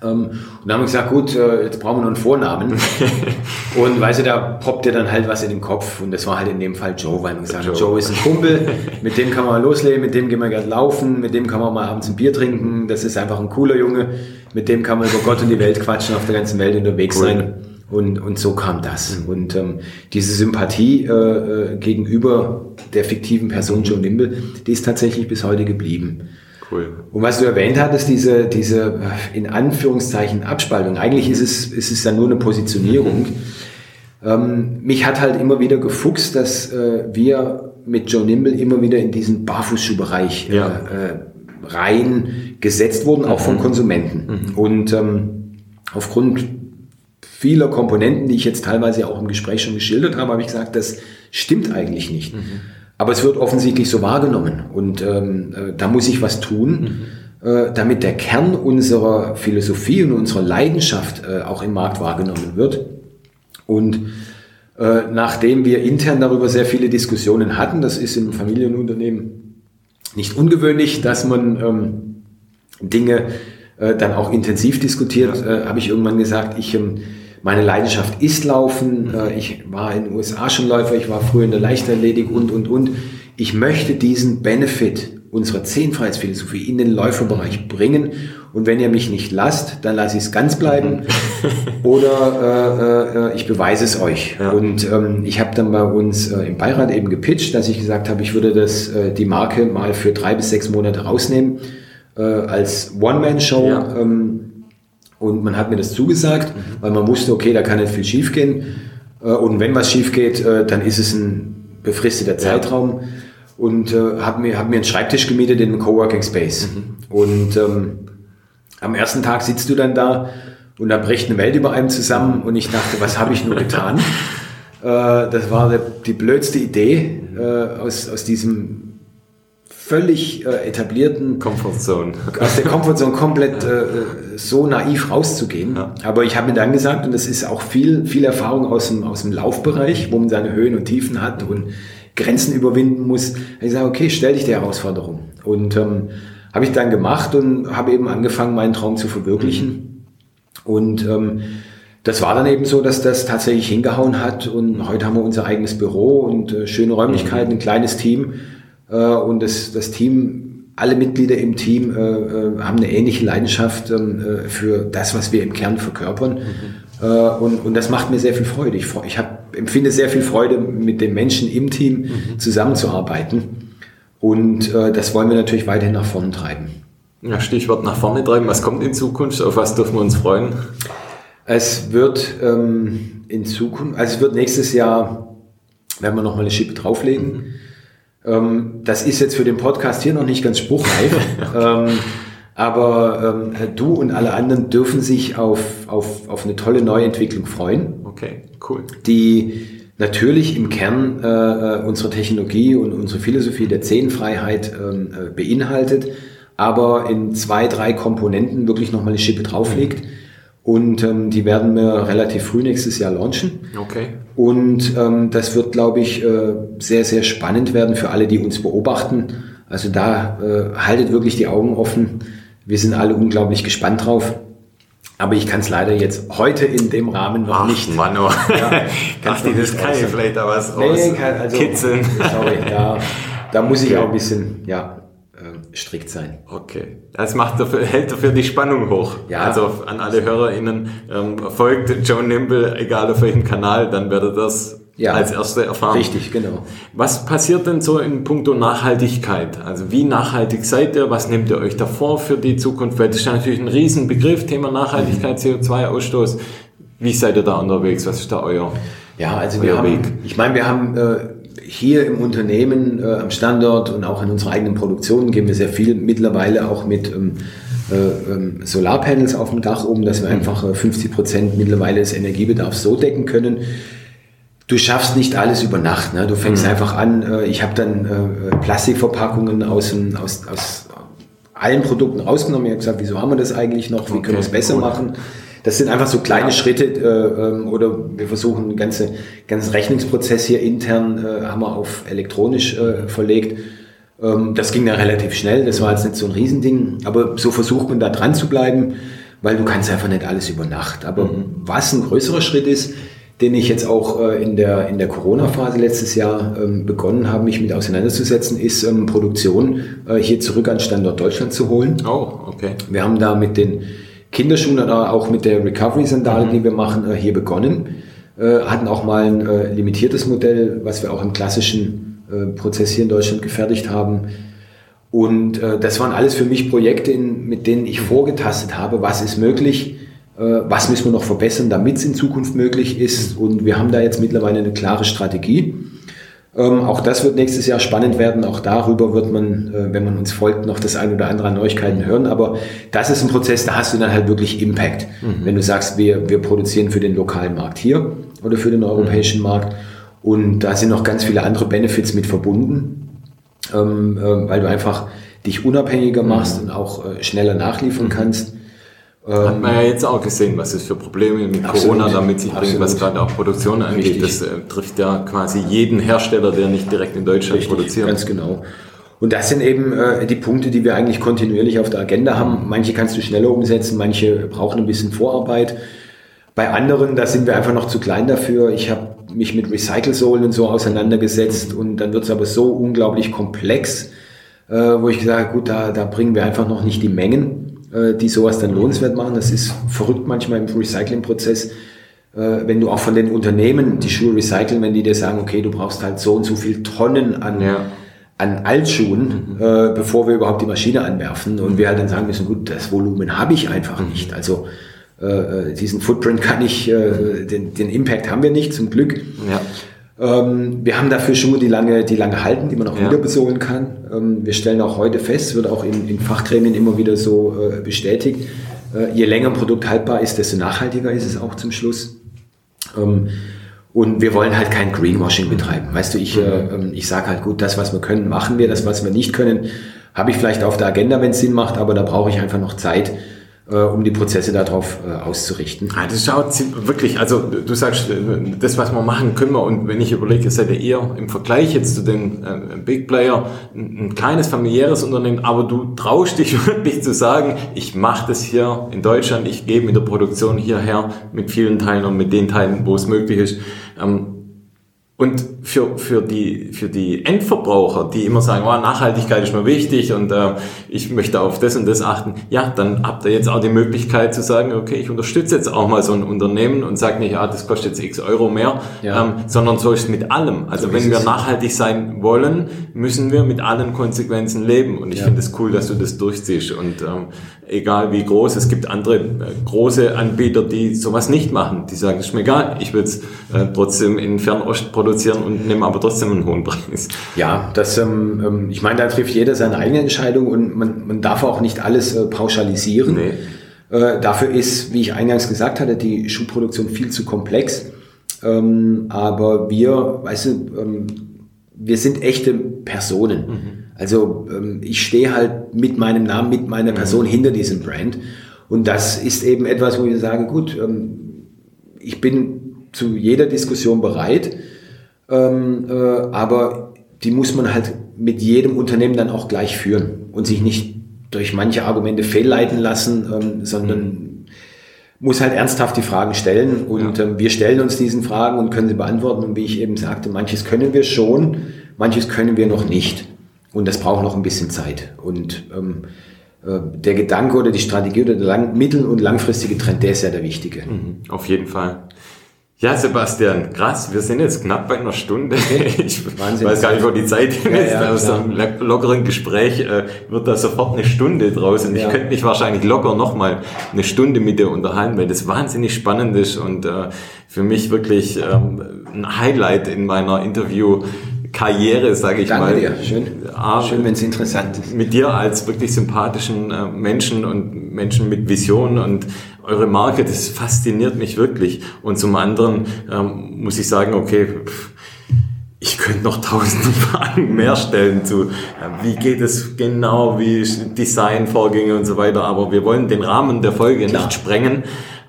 Ähm, und dann haben wir gesagt, gut, äh, jetzt brauchen wir noch einen Vornamen. und weißt du, da poppt dir dann halt was in den Kopf. Und das war halt in dem Fall Joe, weil wir gesagt haben, Joe. Joe ist ein Kumpel, mit dem kann man loslegen, mit dem gehen wir gerne laufen, mit dem kann man mal abends ein Bier trinken. Das ist einfach ein cooler Junge. Mit dem kann man über Gott und die Welt quatschen, auf der ganzen Welt unterwegs cool. sein. Und, und so kam das. Und ähm, diese Sympathie äh, äh, gegenüber der fiktiven Person Joe Nimble, die ist tatsächlich bis heute geblieben. Cool. Und was du erwähnt hattest, diese, diese in Anführungszeichen Abspaltung, eigentlich ist es, ist es ja nur eine Positionierung. Ähm, mich hat halt immer wieder gefuchst, dass äh, wir mit Joe Nimble immer wieder in diesen Barfußschuhbereich ja. äh, äh rein gesetzt wurden, auch von mhm. Konsumenten. Mhm. Und ähm, aufgrund vieler Komponenten, die ich jetzt teilweise auch im Gespräch schon geschildert habe, habe ich gesagt, das stimmt eigentlich nicht. Mhm. Aber es wird offensichtlich so wahrgenommen und ähm, äh, da muss ich was tun, mhm. äh, damit der Kern unserer Philosophie und unserer Leidenschaft äh, auch im Markt wahrgenommen wird. Und äh, nachdem wir intern darüber sehr viele Diskussionen hatten, das ist im Familienunternehmen nicht ungewöhnlich, dass man ähm, Dinge äh, dann auch intensiv diskutiert, ja. äh, habe ich irgendwann gesagt, ich ähm, meine Leidenschaft ist Laufen. Äh, ich war in den USA schon Läufer, ich war früher in der Leichtathletik und, und, und. Ich möchte diesen Benefit unserer Zehnfreiheitsphilosophie in den Läuferbereich bringen. Und wenn ihr mich nicht lasst, dann lasse ich es ganz bleiben. Oder äh, äh, ich beweise es euch. Ja. Und ähm, ich habe dann bei uns äh, im Beirat eben gepitcht, dass ich gesagt habe, ich würde das, äh, die Marke mal für drei bis sechs Monate rausnehmen äh, als One-Man-Show. Ja. Ähm, und man hat mir das zugesagt, mhm. weil man wusste, okay, da kann nicht viel schiefgehen. Äh, und wenn was schief geht, äh, dann ist es ein befristeter Zeitraum. Ja. Und äh, habe mir, hab mir einen Schreibtisch gemietet in einem Coworking Space. Mhm. Und ähm, am ersten Tag sitzt du dann da und da bricht eine Welt über einem zusammen. Und ich dachte, was habe ich nur getan? äh, das war die, die blödste Idee äh, aus, aus diesem völlig äh, etablierten Comfortzone. Aus der Comfortzone komplett äh, so naiv rauszugehen. Ja. Aber ich habe mir dann gesagt, und das ist auch viel, viel Erfahrung aus dem, aus dem Laufbereich, wo man seine Höhen und Tiefen hat und Grenzen überwinden muss. Ich sage, okay, stell dich der Herausforderung. Und ähm, habe ich dann gemacht und habe eben angefangen, meinen Traum zu verwirklichen. Mhm. Und ähm, das war dann eben so, dass das tatsächlich hingehauen hat. Und heute haben wir unser eigenes Büro und äh, schöne Räumlichkeiten, ein kleines Team. Äh, und das, das Team, alle Mitglieder im Team äh, äh, haben eine ähnliche Leidenschaft ähm, äh, für das, was wir im Kern verkörpern. Mhm. Äh, und, und das macht mir sehr viel Freude. Ich, ich hab, empfinde sehr viel Freude, mit den Menschen im Team mhm. zusammenzuarbeiten. Und das wollen wir natürlich weiterhin nach vorne treiben. Ja, Stichwort nach vorne treiben. Was kommt in Zukunft? Auf was dürfen wir uns freuen? Es wird ähm, in Zukunft, also es wird nächstes Jahr, werden wir nochmal eine Schippe drauflegen. Mhm. Ähm, das ist jetzt für den Podcast hier noch nicht ganz spruchreif. ähm, aber ähm, du und alle anderen dürfen sich auf, auf, auf eine tolle Neuentwicklung freuen. Okay, cool. Die natürlich im Kern äh, äh unsere Technologie und unsere Philosophie der Zehnfreiheit ähm, äh, beinhaltet, aber in zwei, drei Komponenten wirklich nochmal eine Schippe drauflegt. Mhm und ähm, die werden wir relativ früh nächstes Jahr launchen. Okay. Und ähm, das wird, glaube ich, äh, sehr, sehr spannend werden für alle, die uns beobachten. Also da äh, haltet wirklich die Augen offen. Wir sind alle unglaublich gespannt drauf. Aber ich kann es leider jetzt heute in dem Rahmen noch Ach, nicht. Mano. Ja, Kannst du das kann ich vielleicht da was nee, kann, also, kitzeln? Sorry, ja, da muss ich auch ein bisschen, ja, strikt sein. Okay. Das macht dafür, hält dafür die Spannung hoch. Ja. Also an alle HörerInnen, ähm, folgt Joe Nimble, egal auf welchem Kanal, dann werdet das ja, als erste erfahren. Richtig, genau. Was passiert denn so in puncto Nachhaltigkeit? Also wie nachhaltig seid ihr? Was nehmt ihr euch davor für die Zukunft? Weil das ist natürlich ein Riesenbegriff, Thema Nachhaltigkeit, mhm. CO2-Ausstoß. Wie seid ihr da unterwegs? Was ist da euer Ja, also wir haben, Weg? ich meine, wir haben äh, hier im Unternehmen äh, am Standort und auch in unserer eigenen Produktion gehen wir sehr viel mittlerweile auch mit ähm, äh, ähm, Solarpanels auf dem Dach oben, dass wir einfach äh, 50 Prozent mittlerweile des Energiebedarfs so decken können. Du schaffst nicht alles über Nacht. Ne? Du fängst mhm. einfach an. Äh, ich habe dann äh, Plastikverpackungen aus, aus, aus allen Produkten rausgenommen. Ich habe gesagt, wieso haben wir das eigentlich noch? Wie okay, können wir es besser gut. machen? Das sind einfach so kleine. Schritte äh, ähm, oder wir versuchen einen ganzen, ganzen Rechnungsprozess hier intern äh, haben wir auf elektronisch äh, verlegt. Ähm, das ging dann relativ schnell, das war jetzt nicht so ein Riesending, aber so versucht man da dran zu bleiben, weil du kannst einfach nicht alles über Nacht. Aber mhm. was ein größerer Schritt ist, den ich jetzt auch äh, in der, in der Corona-Phase letztes Jahr ähm, begonnen habe, mich mit auseinanderzusetzen, ist ähm, Produktion äh, hier zurück an Standort Deutschland zu holen. Oh, okay. Wir haben da mit den Kinderschuhen oder auch mit der Recovery-Sandale, mhm. die wir machen, äh, hier begonnen. Hatten auch mal ein limitiertes Modell, was wir auch im klassischen Prozess hier in Deutschland gefertigt haben. Und das waren alles für mich Projekte, mit denen ich vorgetastet habe, was ist möglich, äh, was müssen wir noch verbessern, damit es in Zukunft möglich ist. Und wir haben da jetzt mittlerweile eine klare Strategie. Ähm, auch das wird nächstes Jahr spannend werden. Auch darüber wird man, äh, wenn man uns folgt, noch das ein oder andere an Neuigkeiten hören. Aber das ist ein Prozess, da hast du dann halt wirklich Impact. Mhm. Wenn du sagst, wir, wir produzieren für den lokalen Markt hier oder für den europäischen mhm. Markt. Und da sind noch ganz viele andere Benefits mit verbunden, ähm, äh, weil du einfach dich unabhängiger machst mhm. und auch äh, schneller nachliefern mhm. kannst. Hat man ja jetzt auch gesehen, was es für Probleme mit Absolut. Corona damit sich bringt, was gerade auch Produktion angeht. Richtig. Das äh, trifft ja quasi jeden Hersteller, der nicht direkt in Deutschland Richtig, produziert. Ganz genau. Und das sind eben äh, die Punkte, die wir eigentlich kontinuierlich auf der Agenda haben. Manche kannst du schneller umsetzen, manche brauchen ein bisschen Vorarbeit. Bei anderen, da sind wir einfach noch zu klein dafür. Ich habe mich mit Recycle-Sohlen und so auseinandergesetzt und dann wird es aber so unglaublich komplex, äh, wo ich gesagt habe, gut, da, da bringen wir einfach noch nicht die Mengen. Äh, die sowas dann lohnenswert machen. Das ist verrückt manchmal im Recycling-Prozess, äh, wenn du auch von den Unternehmen die Schuhe recyceln, wenn die dir sagen, okay, du brauchst halt so und so viel Tonnen an, ja. an Altschuhen, mhm. äh, bevor wir überhaupt die Maschine anwerfen. Und wir halt dann sagen müssen, gut, das Volumen habe ich einfach mhm. nicht. Also diesen Footprint kann ich, den, den Impact haben wir nicht, zum Glück. Ja. Ähm, wir haben dafür Schuhe, die lange, die lange halten, die man auch ja. wieder besohlen kann. Ähm, wir stellen auch heute fest, wird auch in, in Fachgremien immer wieder so äh, bestätigt, äh, je länger ein Produkt haltbar ist, desto nachhaltiger ist es auch zum Schluss. Ähm, und wir wollen halt kein Greenwashing betreiben. Weißt du, ich, äh, ähm, ich sage halt, gut, das, was wir können, machen wir. Das, was wir nicht können, habe ich vielleicht auf der Agenda, wenn es Sinn macht, aber da brauche ich einfach noch Zeit, äh, um die Prozesse darauf äh, auszurichten. Ah, das schaut wirklich, also du sagst, äh, das, was wir machen können wir, und wenn ich überlege, seid ihr eher im Vergleich jetzt zu den äh, Big Player ein, ein, kleines familiäres Unternehmen, aber du traust dich wirklich zu sagen, ich mache das hier in Deutschland, ich gebe in der Produktion hierher mit vielen Teilen und mit den Teilen, wo es möglich ist. Ähm, und für, für, die, für die Endverbraucher, die immer sagen, oh, Nachhaltigkeit ist mir wichtig und äh, ich möchte auf das und das achten, ja, dann habt ihr jetzt auch die Möglichkeit zu sagen, okay, ich unterstütze jetzt auch mal so ein Unternehmen und sage nicht, ja, das kostet jetzt x Euro mehr, ja. ähm, sondern so ist es mit allem. Also so wenn wir nachhaltig sein wollen, müssen wir mit allen Konsequenzen leben. Und ich ja. finde es cool, dass du das durchziehst. Und ähm, egal wie groß, es gibt andere äh, große Anbieter, die sowas nicht machen. Die sagen, ist mir egal, ich will es äh, trotzdem in Fernost produzieren und nehme aber trotzdem einen hohen Preis. Ja, das, ähm, ähm, ich meine, da trifft jeder seine eigene Entscheidung und man, man darf auch nicht alles äh, pauschalisieren. Nee. Äh, dafür ist, wie ich eingangs gesagt hatte, die Schuhproduktion viel zu komplex. Ähm, aber wir, weißt du, ähm, wir sind echte Personen. Mhm. Also ähm, ich stehe halt mit meinem Namen, mit meiner mhm. Person mhm. hinter diesem Brand. Und das ist eben etwas, wo ich sage, gut, ähm, ich bin zu jeder Diskussion bereit, ähm, äh, aber die muss man halt mit jedem Unternehmen dann auch gleich führen und sich nicht durch manche Argumente fehlleiten lassen, ähm, sondern mhm. muss halt ernsthaft die Fragen stellen und ja. ähm, wir stellen uns diesen Fragen und können sie beantworten und wie ich eben sagte, manches können wir schon, manches können wir noch nicht und das braucht noch ein bisschen Zeit und ähm, äh, der Gedanke oder die Strategie oder der lang, mittel- und langfristige Trend, der ist ja der wichtige. Mhm, auf jeden Fall. Ja, Sebastian, krass, wir sind jetzt knapp bei einer Stunde. Ich Wahnsinn. weiß gar nicht, wo die Zeit hin ist. Ja, ja, Aus einem lockeren Gespräch äh, wird da sofort eine Stunde draus. Und ja. ich könnte mich wahrscheinlich locker nochmal eine Stunde mit dir unterhalten, weil das wahnsinnig spannend ist und äh, für mich wirklich ähm, ein Highlight in meiner Interview Karriere, sage ich Danke mal. dir. Schön, Ah, Schön wenn es interessant ist. mit dir als wirklich sympathischen äh, Menschen und Menschen mit Vision und eure Marke, das fasziniert mich wirklich. Und zum anderen ähm, muss ich sagen, okay, ich könnte noch tausend Fragen mehr stellen zu, äh, wie geht es genau, wie Designvorgänge und so weiter. Aber wir wollen den Rahmen der Folge Klar. nicht sprengen.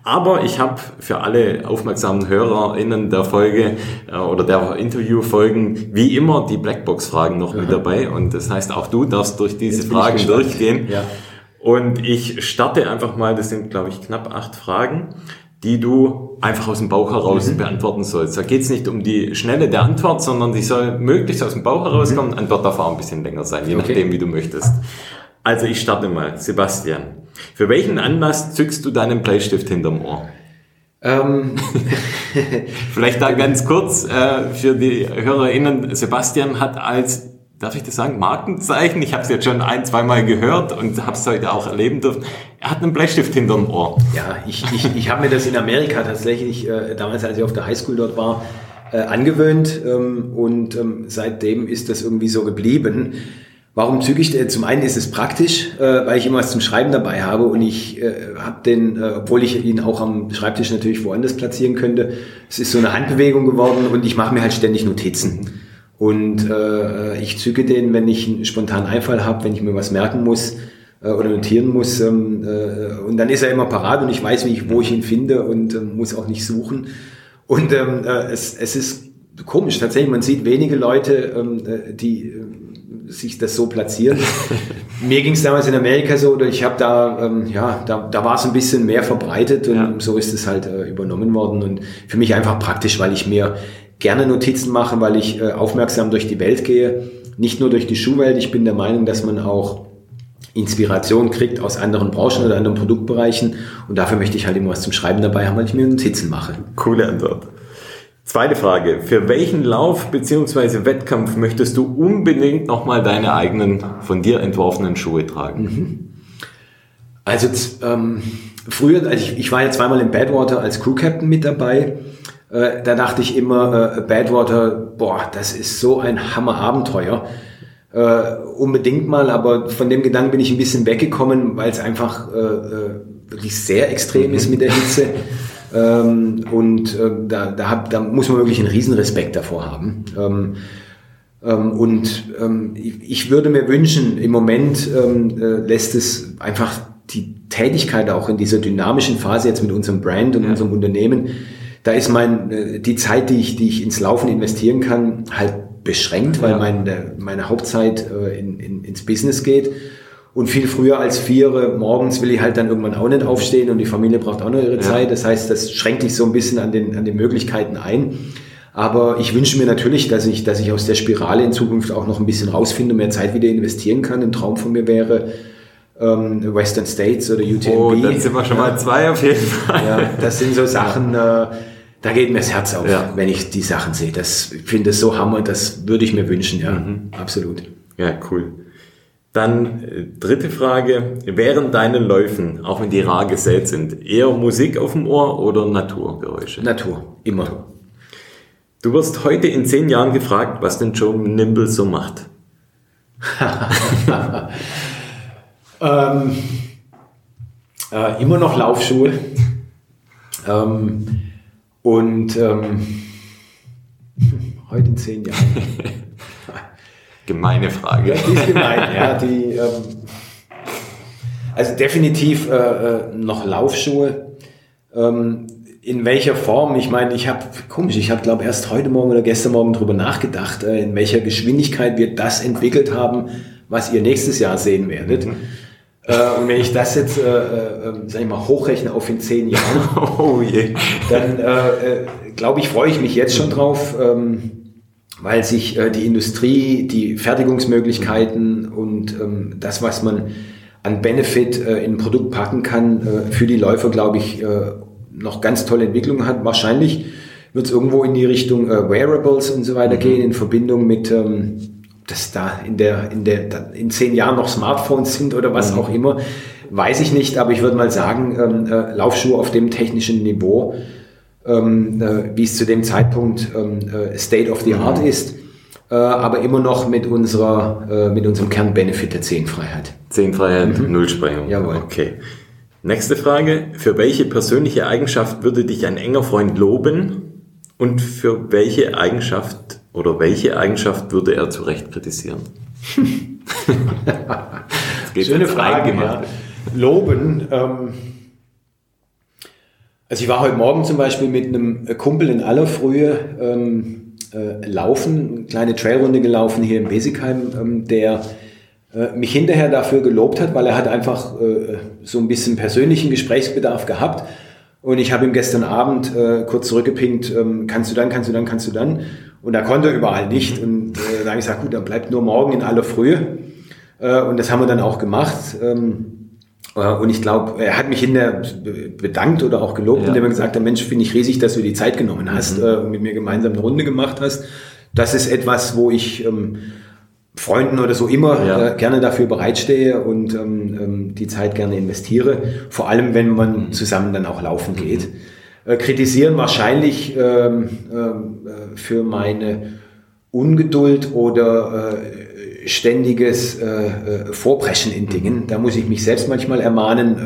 Aber ich habe für alle aufmerksamen HörerInnen der Folge äh, oder der Interviewfolgen wie immer die Blackbox-Fragen noch mit dabei. Und das heißt, auch du darfst durch diese Fragen durchgehen. Ja. Und ich starte einfach mal, das sind glaube ich knapp acht Fragen, die du einfach aus dem Bauch heraus beantworten sollst. Da geht es nicht um die Schnelle der Antwort, sondern die soll möglichst aus dem Bauch herauskommen. Antwort darf auch ein bisschen länger sein, je Okay. nachdem, wie du möchtest. Also ich starte mal. Sebastian, für welchen Anlass zückst du deinen Bleistift hinterm Ohr? Ähm, Vielleicht da ganz kurz äh, für die HörerInnen. Sebastian hat als, darf ich das sagen, Markenzeichen, ich habe es jetzt schon ein, zweimal gehört und habe es heute auch erleben dürfen, er hat einen Bleistift hinterm Ohr. Ja, ich, ich, ich habe mir das in Amerika tatsächlich, äh, damals als ich auf der Highschool dort war, äh, angewöhnt ähm, und ähm, seitdem ist das irgendwie so geblieben. Warum züge ich den? Zum einen ist es praktisch, äh, weil ich immer was zum Schreiben dabei habe und ich äh, habe den, äh, obwohl ich ihn auch am Schreibtisch natürlich woanders platzieren könnte, es ist so eine Handbewegung geworden und ich mache mir halt ständig Notizen. Und äh, ich zücke den, wenn ich einen spontanen Einfall habe, wenn ich mir was merken muss äh, oder notieren muss. Ähm, äh, und dann ist er immer parat und ich weiß, wie ich, wo ich ihn finde und ähm, muss auch nicht suchen. Und ähm, äh, es, es ist komisch, tatsächlich, man sieht wenige Leute, ähm, äh, die äh, sich das so platzieren. Mir ging es damals in Amerika so, oder ich habe da, ähm, ja, da, da war es ein bisschen mehr verbreitet und Ja. so ist es halt äh, übernommen worden und für mich einfach praktisch, weil ich mir gerne Notizen mache, weil ich äh, aufmerksam durch die Welt gehe, nicht nur durch die Schuhwelt. Ich bin der Meinung, dass man auch Inspiration kriegt aus anderen Branchen oder anderen Produktbereichen und dafür möchte ich halt immer was zum Schreiben dabei haben, weil ich mir Notizen mache. Coole Antwort. Zweite Frage. Für welchen Lauf bzw. Wettkampf möchtest du unbedingt nochmal deine eigenen von dir entworfenen Schuhe tragen? Also z- ähm, früher, also ich, ich war ja zweimal im Badwater als Crew Captain mit dabei. Äh, da dachte ich immer, äh, Badwater, boah, das ist so ein Hammer-Abenteuer. Äh, unbedingt mal, aber von dem Gedanken bin ich ein bisschen weggekommen, weil es einfach äh, äh, wirklich sehr extrem ist mit der Hitze. Ähm, und äh, da, da, hab, da muss man wirklich einen riesen Respekt davor haben. Ähm, ähm, und ähm, ich, ich würde mir wünschen, im Moment ähm, äh, lässt es einfach die Tätigkeit auch in dieser dynamischen Phase jetzt mit unserem Brand und unserem Unternehmen, da ist mein, äh, die Zeit, die ich, die ich ins Laufen investieren kann, halt beschränkt, weil Ja. meine, meine Hauptzeit äh, in, in, ins Business geht. Und viel früher als vier Uhr morgens will ich halt dann irgendwann auch nicht aufstehen und die Familie braucht auch noch ihre Zeit. Das heißt, das schränkt dich so ein bisschen an den, an den Möglichkeiten ein. Aber ich wünsche mir natürlich, dass ich, dass ich aus der Spirale in Zukunft auch noch ein bisschen rausfinde und mehr Zeit wieder investieren kann. Ein Traum von mir wäre ähm, Western States oder UTMB. Oh, dann sind wir schon mal zwei auf jeden Fall. Ja, das sind so Sachen, äh, da geht mir das Herz auf, Ja. wenn ich die Sachen sehe. Das ich finde das so Hammer, das würde ich mir wünschen, ja, Mhm. absolut. Ja, cool. Dann äh, dritte Frage. Während deinen Läufen, auch wenn die rar gesät sind, eher Musik auf dem Ohr oder Naturgeräusche? Natur, immer. Du wirst heute in zehn Jahren gefragt, was denn Joe Nimble so macht. Ähm, äh, immer noch Laufschuhe. ähm, und ähm, heute in zehn Jahren. Gemeine Frage. Die ist gemein, ja. Die, ähm, also definitiv äh, äh, noch Laufschuhe. Ähm, in welcher Form? Ich meine, ich habe, komisch, ich habe, glaube erst heute Morgen oder gestern Morgen drüber nachgedacht, äh, in welcher Geschwindigkeit wir das entwickelt haben, was ihr nächstes Jahr sehen werdet. Äh, und wenn ich das jetzt, äh, äh, sag ich mal, hochrechne auf in zehn Jahren, Oh dann äh, äh, glaube ich, freue ich mich jetzt schon drauf, ähm, weil sich äh, die Industrie, die Fertigungsmöglichkeiten und ähm, das, was man an Benefit äh, in ein Produkt packen kann, äh, für die Läufer, glaube ich, äh, noch ganz tolle Entwicklungen hat. Wahrscheinlich wird es irgendwo in die Richtung äh, Wearables und so weiter gehen, in Verbindung mit ähm, dass da in der, in der, in zehn Jahren noch Smartphones sind oder was auch immer, weiß ich nicht, aber ich würde mal sagen, ähm, äh, Laufschuhe auf dem technischen Niveau, ähm, äh, wie es zu dem Zeitpunkt ähm, äh, State of the Art ist. äh, aber immer noch mit, unserer, äh, mit unserem Kernbenefit der Zehnfreiheit. Zehnfreiheit, mhm. Nullsprengung. Jawohl. Okay. Nächste Frage. Für welche persönliche Eigenschaft würde dich ein enger Freund loben und für welche Eigenschaft oder welche Eigenschaft würde er zu Recht kritisieren? Schöne Frage. Ja. Loben. Ähm, also ich war heute Morgen zum Beispiel mit einem Kumpel in aller Frühe ähm, äh, laufen, eine kleine Trailrunde gelaufen hier in Besigheim, ähm, der äh, mich hinterher dafür gelobt hat, weil er hat einfach äh, so ein bisschen persönlichen Gesprächsbedarf gehabt. Und ich habe ihm gestern Abend äh, kurz zurückgepinkt, ähm, kannst du dann, kannst du dann, kannst du dann. Und da konnte er überall nicht. Und äh, da habe ich gesagt, gut, dann bleibt nur morgen in aller Frühe. Äh, und das haben wir dann auch gemacht. Ähm, äh, und ich glaube, er hat mich hinterher bedankt oder auch gelobt, ja. indem er gesagt hat, Mensch, finde ich riesig, dass du die Zeit genommen hast mhm. äh, und mit mir gemeinsam eine Runde gemacht hast. Das ist etwas, wo ich ähm, Freunden oder so immer ja. äh, gerne dafür bereitstehe und ähm, ähm, die Zeit gerne investiere. Vor allem, wenn man mhm. zusammen dann auch laufen geht. Äh, kritisieren wahrscheinlich ähm, äh, für meine Ungeduld oder äh, ständiges äh, äh, Vorpreschen in Dingen. Da muss ich mich selbst manchmal ermahnen,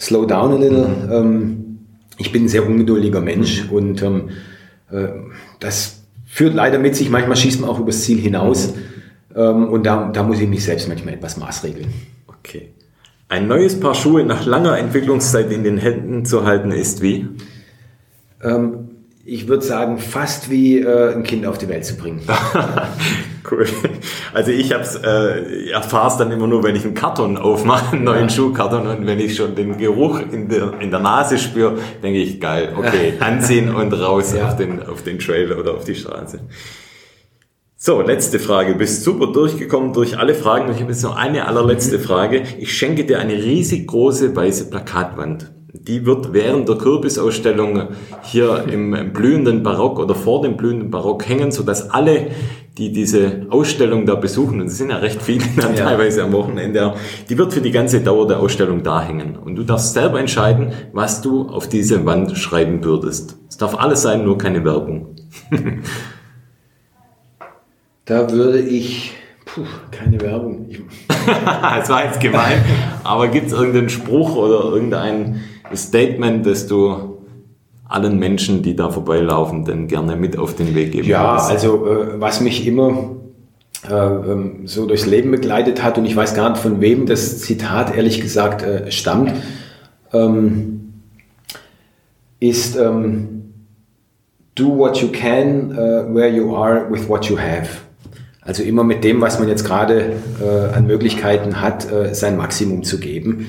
slow down a little. Ähm, ich bin ein sehr ungeduldiger Mensch und ähm, äh, das führt leider mit sich, manchmal schießt man auch übers Ziel hinaus. Ähm, und da, da muss ich mich selbst manchmal etwas maßregeln. Okay. Ein neues Paar Schuhe nach langer Entwicklungszeit in den Händen zu halten ist wie? Ähm, ich würde sagen, fast wie äh, ein Kind auf die Welt zu bringen. cool. Also ich hab's, äh, erfahre es dann immer nur, wenn ich einen Karton aufmache, einen neuen ja. Schuhkarton und wenn ich schon den Geruch in der, in der Nase spüre, denke ich, geil, okay, anziehen und raus ja. auf, den, auf den Trail oder auf die Straße. So, letzte Frage. Du bist super durchgekommen durch alle Fragen. Ich habe jetzt noch eine allerletzte Frage. Ich schenke dir eine riesig große weiße Plakatwand. Die wird während der Kürbisausstellung hier im blühenden Barock oder vor dem blühenden Barock hängen, sodass alle, die diese Ausstellung da besuchen, und es sind ja recht viele dann ja. teilweise am Wochenende, die wird für die ganze Dauer der Ausstellung da hängen. Und du darfst selber entscheiden, was du auf diese Wand schreiben würdest. Es darf alles sein, nur keine Werbung. Da würde ich, puh, keine Werbung. das war jetzt gemein, aber gibt es irgendeinen Spruch oder irgendein Statement, das du allen Menschen, die da vorbeilaufen, denn gerne mit auf den Weg geben Ja, würdest? also äh, was mich immer äh, ähm, so durchs Leben begleitet hat und ich weiß gar nicht von wem das Zitat ehrlich gesagt äh, stammt, ähm, ist ähm, Do what you can uh, where you are with what you have. Also immer mit dem, was man jetzt gerade äh, an Möglichkeiten hat, äh, sein Maximum zu geben.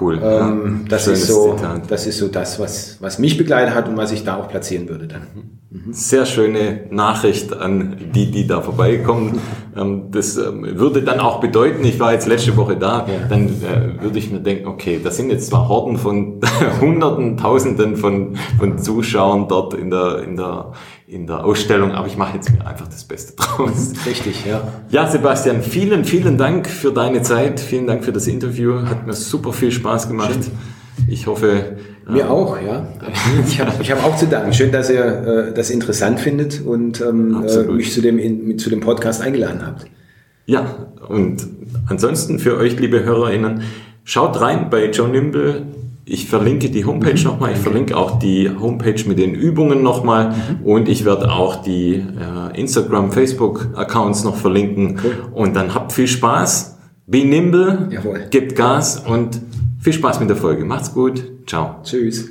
Cool. Ähm, ja. das, ist so, das ist so das, was, was mich begleitet hat und was ich da auch platzieren würde dann. Mhm. Sehr schöne Nachricht an die, die da vorbeikommen. Ähm, das ähm, würde dann auch bedeuten, ich war jetzt letzte Woche da, ja. dann äh, würde ich mir denken, okay, das sind jetzt zwar Horden von Hunderten, Tausenden von, von Zuschauern dort in der, in der, in der Ausstellung, aber ich mache jetzt mir einfach das Beste draus. Richtig, ja. Ja, Sebastian, vielen, vielen Dank für deine Zeit, vielen Dank für das Interview, hat mir super viel Spaß gemacht. Schön. Ich hoffe. Mir ähm, auch, ja. Ich habe ich hab auch zu danken. Schön, dass ihr äh, das interessant findet und ähm, äh, mich zu dem, in, zu dem Podcast eingeladen habt. Ja, und ansonsten für euch, liebe HörerInnen, schaut rein bei Joe Nimble ich verlinke die Homepage mhm. nochmal, ich verlinke auch die Homepage mit den Übungen nochmal mhm. und ich werde auch die äh, Instagram, Facebook-Accounts noch verlinken. Cool. Und dann habt viel Spaß, be nimble, Jawohl. gebt Gas und viel Spaß mit der Folge. Macht's gut, ciao. Tschüss.